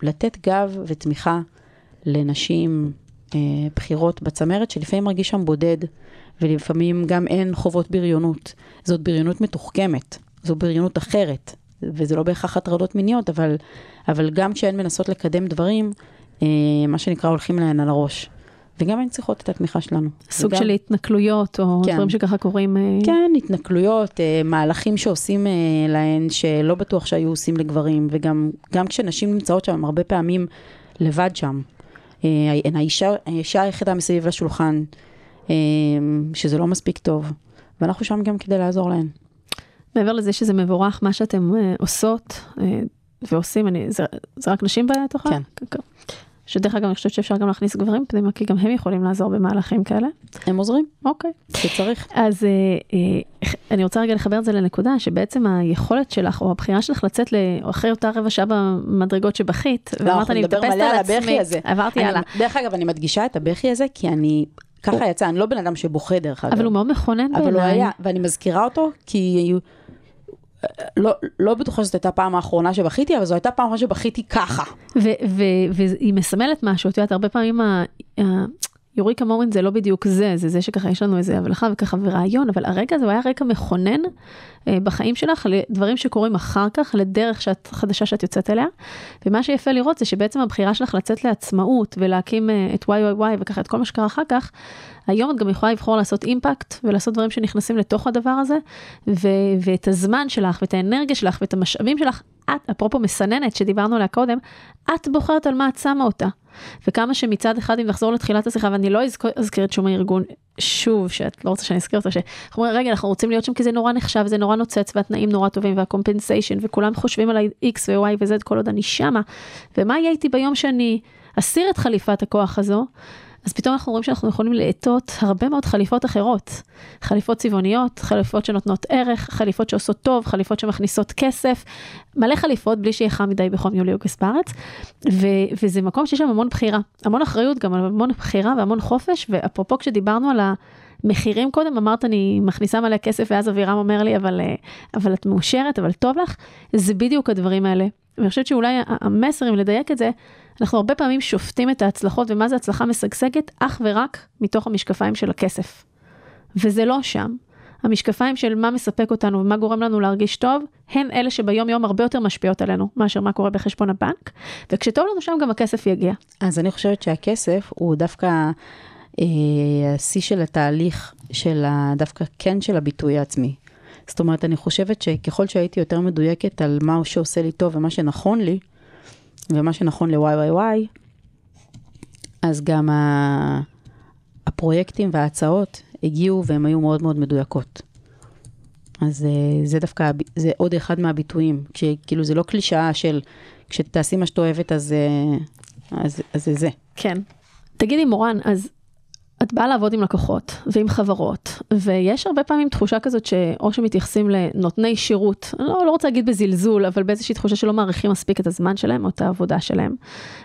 לתת גב ותמיכה לנשים אה, בכירות בצמרת, שלפעמים מרגיש שם בודד, ולפעמים גם אין חובות בריונות. זאת בריונות מתוחכמת, זו בריונות אחרת, וזה לא בהכרח הטרדות מיניות, אבל, אבל גם כשהן מנסות לקדם דברים, אה, מה שנקרא הולכים להן על הראש. וגם הן צריכות את התמיכה שלנו. סוג וגם, של התנכלויות, או כן. דברים שככה קורים. אה, כן, התנכלויות, אה, מהלכים שעושים אה, להן, שלא בטוח שהיו עושים לגברים, וגם גם כשנשים נמצאות שם, הרבה פעמים לבד שם. הן האישה, האישה היחידה מסביב לשולחן, שזה לא מספיק טוב, ואנחנו שם גם כדי לעזור להן. מעבר לזה שזה מבורך, מה שאתם עושות ועושים, אני, זה, זה רק נשים בתוכה? כן. שדרך אגב, אני חושבת שאפשר גם להכניס גברים פנימה, כי גם הם יכולים לעזור במהלכים כאלה. הם עוזרים, אוקיי. כשצריך. אז אה, אה, אני רוצה רגע לחבר את זה לנקודה, שבעצם היכולת שלך, או הבחירה שלך לצאת אחרי אותה רבע שעה במדרגות שבכית, לא, אנחנו אני מטפסת על על עצמי. עברתי הלאה. דרך אגב, אני מדגישה את הבכי הזה, כי אני, ככה יצא, אני לא בן אדם שבוכה דרך אגב. אבל הוא מאוד מכונן אבל הוא בעיניי. היה, ואני מזכירה אותו, כי לא, לא בטוחה שזאת הייתה הפעם האחרונה שבכיתי, אבל זו הייתה פעם אחרונה שבכיתי ככה. והיא מסמלת משהו, את יודעת, הרבה פעמים ה- יוריקה מורין זה לא בדיוק זה, זה זה שככה יש לנו איזה הבלחה וככה ורעיון, אבל הרגע הזה הוא היה רגע מכונן אה, בחיים שלך לדברים שקורים אחר כך, לדרך שאת, חדשה שאת יוצאת אליה. ומה שיפה לראות זה שבעצם הבחירה שלך לצאת לעצמאות ולהקים אה, את YYY וככה את כל מה שקרה אחר כך, היום את גם יכולה לבחור לעשות אימפקט ולעשות דברים שנכנסים לתוך הדבר הזה, ו- ואת הזמן שלך ואת האנרגיה שלך ואת המשאבים שלך, את, אפרופו מסננת שדיברנו עליה קודם, את בוחרת על מה את שמה אותה. וכמה שמצד אחד, אם נחזור לתחילת השיחה, ואני לא אזכיר את שום הארגון שוב, שאת לא רוצה שאני אזכיר אותו, שאנחנו אומרים, רגע, אנחנו רוצים להיות שם כי זה נורא נחשב, זה נורא נוצץ, והתנאים נורא טובים, והקומפנסיישן, וכולם חושבים על ה-X ו-Y ו-Z כל עוד אני שמה. ומה יהיה איתי ביום שאני אסיר את חליפת הכוח הזו? אז פתאום אנחנו רואים שאנחנו יכולים לאטות הרבה מאוד חליפות אחרות. חליפות צבעוניות, חליפות שנותנות ערך, חליפות שעושות טוב, חליפות שמכניסות כסף, מלא חליפות בלי שיהיה חם מדי בחום יולי-אוגוסט בארץ. ו- וזה מקום שיש שם המון בחירה, המון אחריות גם, המון בחירה והמון חופש, ואפרופו כשדיברנו על המחירים קודם, אמרת אני מכניסה מלא כסף, ואז אבירם אומר לי, אבל, אה, אבל את מאושרת, אבל טוב לך, זה בדיוק הדברים האלה. ואני חושבת שאולי המסר, אם לדייק את זה, אנחנו הרבה פעמים שופטים את ההצלחות ומה זה הצלחה משגשגת אך ורק מתוך המשקפיים של הכסף. וזה לא שם. המשקפיים של מה מספק אותנו ומה גורם לנו להרגיש טוב, הן אלה שביום יום הרבה יותר משפיעות עלינו מאשר מה קורה בחשבון הבנק, וכשטוב לנו שם גם הכסף יגיע. אז אני חושבת שהכסף הוא דווקא אה, השיא של התהליך של ה, דווקא כן של הביטוי העצמי. זאת אומרת, אני חושבת שככל שהייתי יותר מדויקת על מה שעושה לי טוב ומה שנכון לי, ומה שנכון ל-YYY, אז גם. הפרויקטים וההצעות הגיעו והן היו מאוד מאוד מדויקות. אז אה, זה דווקא, זה עוד אחד מהביטויים, כשכאילו זה לא קלישאה של כשתעשי מה שאת אוהבת אז, אה, זה זה. כן. תגידי מורן, אז את באה לעבוד עם לקוחות ועם חברות, ויש הרבה פעמים תחושה כזאת שאו שמתייחסים לנותני שירות, אני לא, לא רוצה להגיד בזלזול, אבל באיזושהי תחושה שלא מעריכים מספיק את הזמן שלהם או את העבודה שלהם.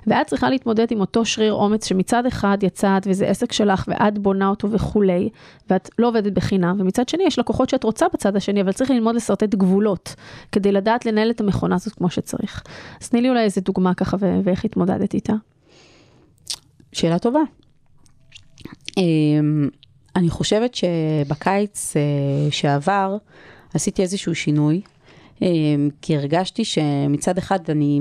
ואת צריכה להתמודד עם אותו שריר אומץ שמצד אחד יצאת וזה עסק שלך ואת בונה אותו וכולי, ואת לא עובדת בחינם, ומצד שני יש לקוחות שאת רוצה בצד השני, אבל צריך ללמוד לשרטט גבולות, כדי לדעת לנהל את המכונה הזאת כמו שצריך. אז תני לי אולי איזה דוגמה ככה ואיך התמודדת איתה. שאלה טובה. אמ, אני חושבת שבקיץ אה, שעבר עשיתי איזשהו שינוי, אמ, כי הרגשתי שמצד אחד אני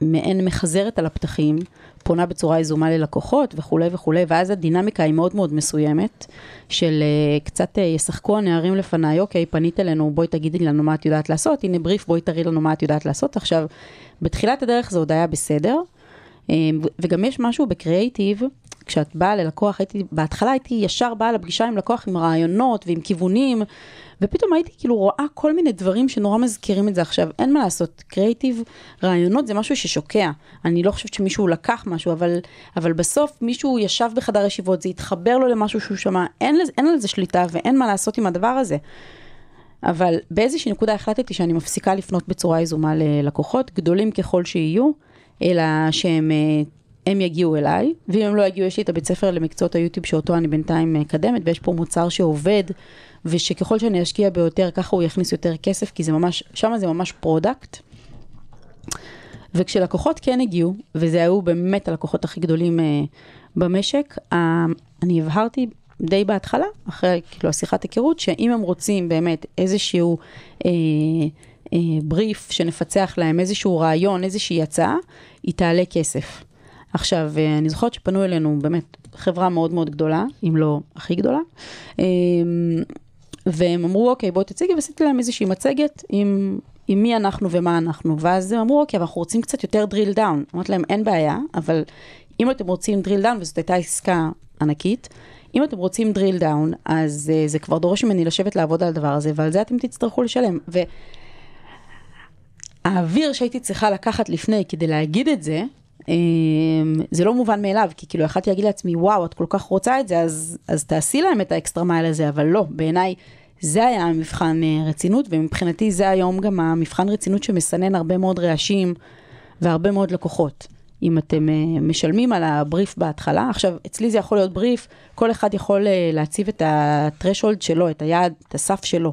מעין מחזרת על הפתחים, פונה בצורה יזומה ללקוחות וכולי וכולי, ואז הדינמיקה היא מאוד מאוד מסוימת, של אה, קצת אה, ישחקו הנערים לפניי, אוקיי, פנית אלינו, בואי תגידי לנו מה את יודעת לעשות, הנה בריף, בואי תראי לנו מה את יודעת לעשות. עכשיו, בתחילת הדרך זה עוד היה בסדר, אמ, וגם יש משהו בקריאייטיב, כשאת באה ללקוח, הייתי, בהתחלה הייתי ישר באה לפגישה עם לקוח עם רעיונות ועם כיוונים, ופתאום הייתי כאילו רואה כל מיני דברים שנורא מזכירים את זה עכשיו. אין מה לעשות, קריאיטיב, רעיונות זה משהו ששוקע. אני לא חושבת שמישהו לקח משהו, אבל, אבל בסוף מישהו ישב בחדר ישיבות, זה התחבר לו למשהו שהוא שמע, אין, אין על זה שליטה ואין מה לעשות עם הדבר הזה. אבל באיזושהי נקודה החלטתי שאני מפסיקה לפנות בצורה יזומה ללקוחות, גדולים ככל שיהיו, אלא שהם אה, הם יגיעו אליי, ואם הם לא יגיעו, יש לי את הבית ספר למקצועות היוטיוב שאותו אני בינתיים מקדמת, ויש פה מוצר שעובד, ושככל שאני אשקיע ביותר, ככה הוא יכניס יותר כסף, כי זה ממש, שם זה ממש product. וכשלקוחות כן הגיעו, וזה היו באמת הלקוחות הכי גדולים אה, במשק, אה, אני הבהרתי די בהתחלה, אחרי כאילו השיחת היכרות, שאם הם רוצים באמת איזשהו uh, uh, בריף שנפצח להם, איזשהו רעיון, איזושהי הצעה, היא תעלה כסף. עכשיו, אה, אני זוכרת שפנו אלינו באמת חברה מאוד מאוד גדולה, אם לא הכי גדולה, אמ, והם אמרו, אוקיי, בואי תציגי, ועשיתי להם איזושהי מצגת עם, עם מי אנחנו ומה אנחנו, ואז הם אמרו, אוקיי, אבל אנחנו רוצים קצת יותר drill down. אמרתי להם, אין בעיה, אבל אם אתם רוצים drill down, וזאת הייתה עסקה ענקית, אם אתם רוצים drill down, אז uh, זה כבר דורש ממני לשבת לעבוד על הדבר הזה, ועל זה אתם תצטרכו לשלם. והאוויר שהייתי צריכה לקחת לפני כדי להגיד את זה, זה לא מובן מאליו, כי כאילו יכלתי להגיד לעצמי, וואו, את כל כך רוצה את זה, אז, אז תעשי להם את האקסטרה מייל הזה, אבל לא, בעיניי זה היה המבחן אה, רצינות, ומבחינתי זה היום גם המבחן רצינות שמסנן הרבה מאוד רעשים והרבה מאוד לקוחות. אם אתם uh, משלמים על הבריף בהתחלה, עכשיו אצלי זה יכול להיות בריף, כל אחד יכול uh, להציב את ה-threshold שלו, את היעד, את הסף שלו,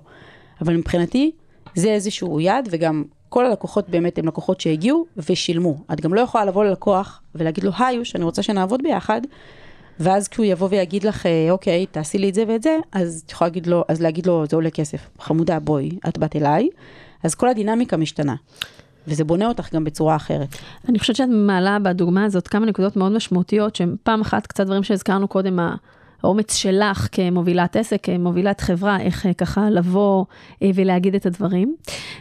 אבל מבחינתי זה איזשהו יעד וגם כל הלקוחות באמת הם לקוחות שהגיעו ושילמו. את גם לא יכולה לבוא ללקוח ולהגיד לו, היי, אני רוצה שנעבוד ביחד, ואז כשהוא יבוא ויגיד לך, אה, אוקיי, תעשי לי את זה ואת זה, אז את יכולה להגיד לו, אז להגיד לו, זה עולה כסף. חמודה, בואי, את באת אליי. אז כל הדינמיקה משתנה. וזה בונה אותך גם בצורה אחרת. אני חושבת שאת מעלה בדוגמה הזאת כמה נקודות מאוד משמעותיות, שהן פעם אחת קצת דברים שהזכרנו קודם, האומץ שלך כמובילת עסק, כמובילת חברה, איך אה, ככה לבוא אה, ולהגיד את הדברים.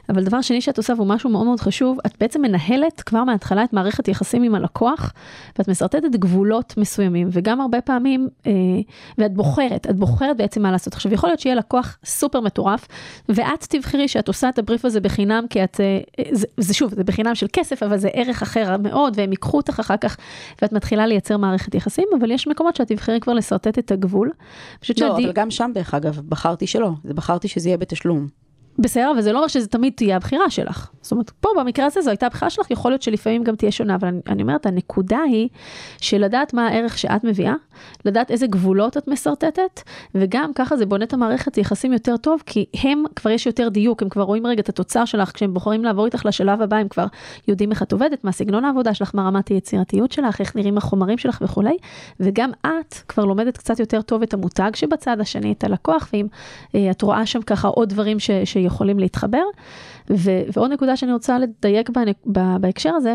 אבל דבר שני שאת עושה והוא משהו מאוד מאוד חשוב, את בעצם מנהלת כבר מההתחלה את מערכת יחסים עם הלקוח, ואת משרטטת גבולות מסוימים, וגם הרבה פעמים, אה, ואת בוחרת, את בוחרת בעצם מה לעשות. עכשיו, יכול להיות שיהיה לקוח סופר מטורף, ואת תבחרי שאת עושה את הבריף הזה בחינם, כי את, זה, זה שוב, זה בחינם של כסף, אבל זה ערך אחר מאוד, והם ייקחו אותך אחר כך, ואת מתחילה לייצר מערכת יחסים, אבל יש מקומות שאת תבחרי כבר לשרטט את הגבול. לא, שעדי... אבל גם שם דרך אגב, בחרתי שלא, זה בחרתי שזה יהיה בתשלום. בסדר, וזה לא אומר שזה תמיד תהיה הבחירה שלך. זאת אומרת, פה במקרה הזה זו הייתה הבחירה שלך, יכול להיות שלפעמים גם תהיה שונה, אבל אני, אני אומרת, הנקודה היא שלדעת מה הערך שאת מביאה, לדעת איזה גבולות את משרטטת, וגם ככה זה בונה את המערכת יחסים יותר טוב, כי הם, כבר יש יותר דיוק, הם כבר רואים רגע את התוצר שלך, כשהם בוחרים לעבור איתך לשלב הבא, הם כבר יודעים איך את עובדת, מה סגנון העבודה שלך, מה רמת היצירתיות שלך, איך נראים החומרים שלך וכולי, וגם את כבר לומדת קצת יותר טוב את המותג שבצד השני, את הלקוח, ואם אה, את רואה שם ככה עוד דברים ש, שיכולים להתחבר. ו- ועוד נקודה שאני רוצה לדייק בהקשר הזה,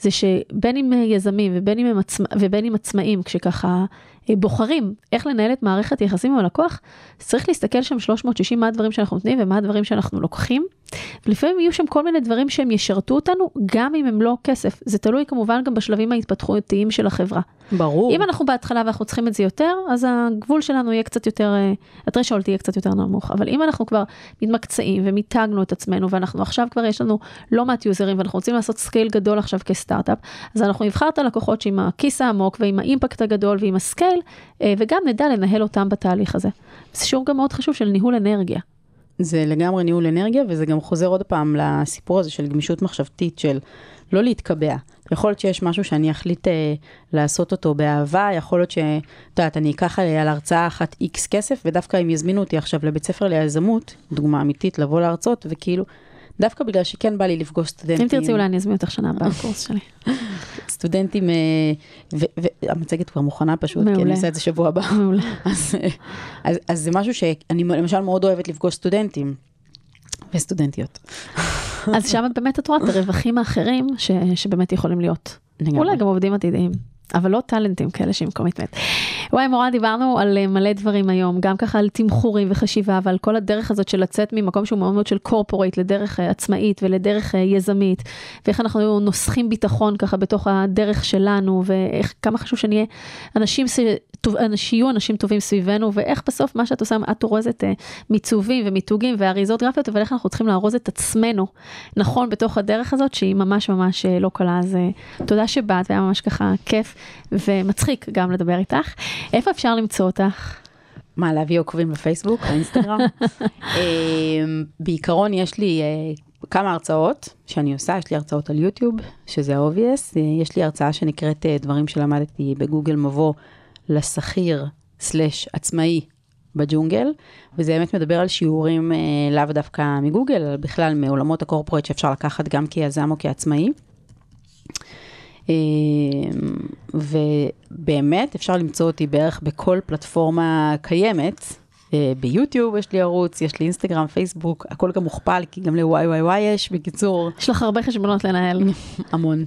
זה שבין אם יזמים ובין אם, עצמא, ובין אם עצמאים, כשככה אה, בוחרים איך לנהל את מערכת יחסים עם הלקוח, צריך להסתכל שם 360 מה הדברים שאנחנו נותנים ומה הדברים שאנחנו לוקחים. ולפעמים יהיו שם כל מיני דברים שהם ישרתו אותנו, גם אם הם לא כסף. זה תלוי כמובן גם בשלבים ההתפתחותיים של החברה. ברור. אם אנחנו בהתחלה ואנחנו צריכים את זה יותר, אז הגבול שלנו יהיה קצת יותר, ה threshold תהיה קצת יותר נמוך. אבל אם אנחנו כבר מתמקצעים ומיתגנו את עצמנו, ואנחנו עכשיו כבר יש לנו לא מעט יוזרים, ואנחנו רוצים לעשות scale גדול עכשיו כסטארט-אפ, אז אנחנו נבחר את הלקוחות שעם הכיס העמוק ועם האימפקט הגדול ועם ה scale, אה, וגם נדע לנהל אותם בתהליך הזה. זה שיעור גם מאוד חשוב של ניהול אנרגיה. זה לגמרי ניהול אנרגיה, וזה גם חוזר עוד פעם לסיפור הזה של גמישות מחשבתית, של לא להתקבע. יכול להיות שיש משהו שאני אחליט אה, לעשות אותו באהבה, יכול להיות שאת יודעת, אני אקח על הרצאה אחת איקס כסף, ודווקא אם יזמינו אותי עכשיו לבית ספר ליזמות, דוגמה אמיתית, לבוא להרצות, וכאילו, דווקא בגלל שכן בא לי לפגוש סטודנטים. אם תרצי אולי אני אזמין אותך שנה הבאה בקורס שלי. סטודנטים, אה, והמצגת כבר מוכנה פשוט, מעולה. כי אני אעשה את זה שבוע הבא. מעולה. אז, אז, אז זה משהו שאני למשל מאוד אוהבת לפגוש סטודנטים וסטודנטיות. אז שם באמת את רואה את הרווחים האחרים ש, שבאמת יכולים להיות. אולי גם עובדים עתידיים. אבל לא טאלנטים כאלה שהם קומיטמנט. וואי מורן, דיברנו על אה, מלא דברים היום, גם ככה על תמחורים וחשיבה ועל כל הדרך הזאת של לצאת ממקום שהוא מאוד מאוד של קורפורייט לדרך אה, עצמאית ולדרך אה, יזמית, ואיך אנחנו נוסחים ביטחון ככה בתוך הדרך שלנו, ואיך כמה חשוב שנהיה אנשים, שיהיו אנשים טובים סביבנו, ואיך בסוף מה שאת עושה, את אורזת מיצובים ומיתוגים ואריזות גרפיות, אבל איך אנחנו צריכים לארוז את עצמנו נכון בתוך הדרך הזאת, שהיא ממש ממש לא קלה, אז תודה שבאת, והיה ממש ככה כיף. ומצחיק גם לדבר איתך. איפה אפשר למצוא אותך? מה, להביא עוקבים בפייסבוק, באינסטגרם? אמ, בעיקרון יש לי אה, כמה הרצאות שאני עושה, יש לי הרצאות על יוטיוב, שזה ה-obvious, אה, יש לי הרצאה שנקראת אה, דברים שלמדתי בגוגל מבוא לשכיר סלש עצמאי בג'ונגל, וזה באמת מדבר על שיעורים לאו דווקא מגוגל, אלא בכלל מעולמות הקורפורט שאפשר לקחת גם כיזם או כעצמאי. אמ, ובאמת אפשר למצוא אותי בערך בכל פלטפורמה קיימת. אה, ביוטיוב יש לי ערוץ, יש לי אינסטגרם, פייסבוק, הכל גם מוכפל, כי גם ל-YYY יש, בקיצור. יש לך הרבה חשבונות לנהל. המון.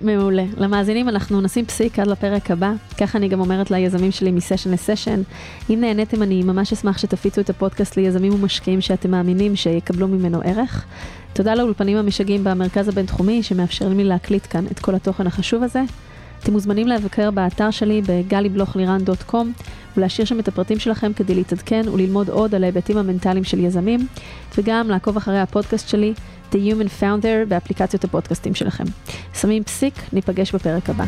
מעולה. למאזינים אנחנו נשים פסיק עד לפרק הבא, ככה אני גם אומרת ליזמים שלי מסשן לסשן. אם נהניתם אני ממש אשמח שתפיצו את הפודקאסט ליזמים ומשקיעים שאתם מאמינים שיקבלו ממנו ערך. תודה לאולפנים המשגעים במרכז הבינתחומי שמאפשרים לי להקליט כאן את כל התוכן החשוב הזה. אתם מוזמנים לבקר באתר שלי בגלייבלוכלירן.קום ולהשאיר שם את הפרטים שלכם כדי להתעדכן וללמוד עוד על ההיבטים המנטליים של יזמים, וגם לעקוב אחרי הפודקאסט שלי, The Human Founder, באפליקציות הפודקאסטים שלכם. שמים פסיק, ניפגש בפרק הבא.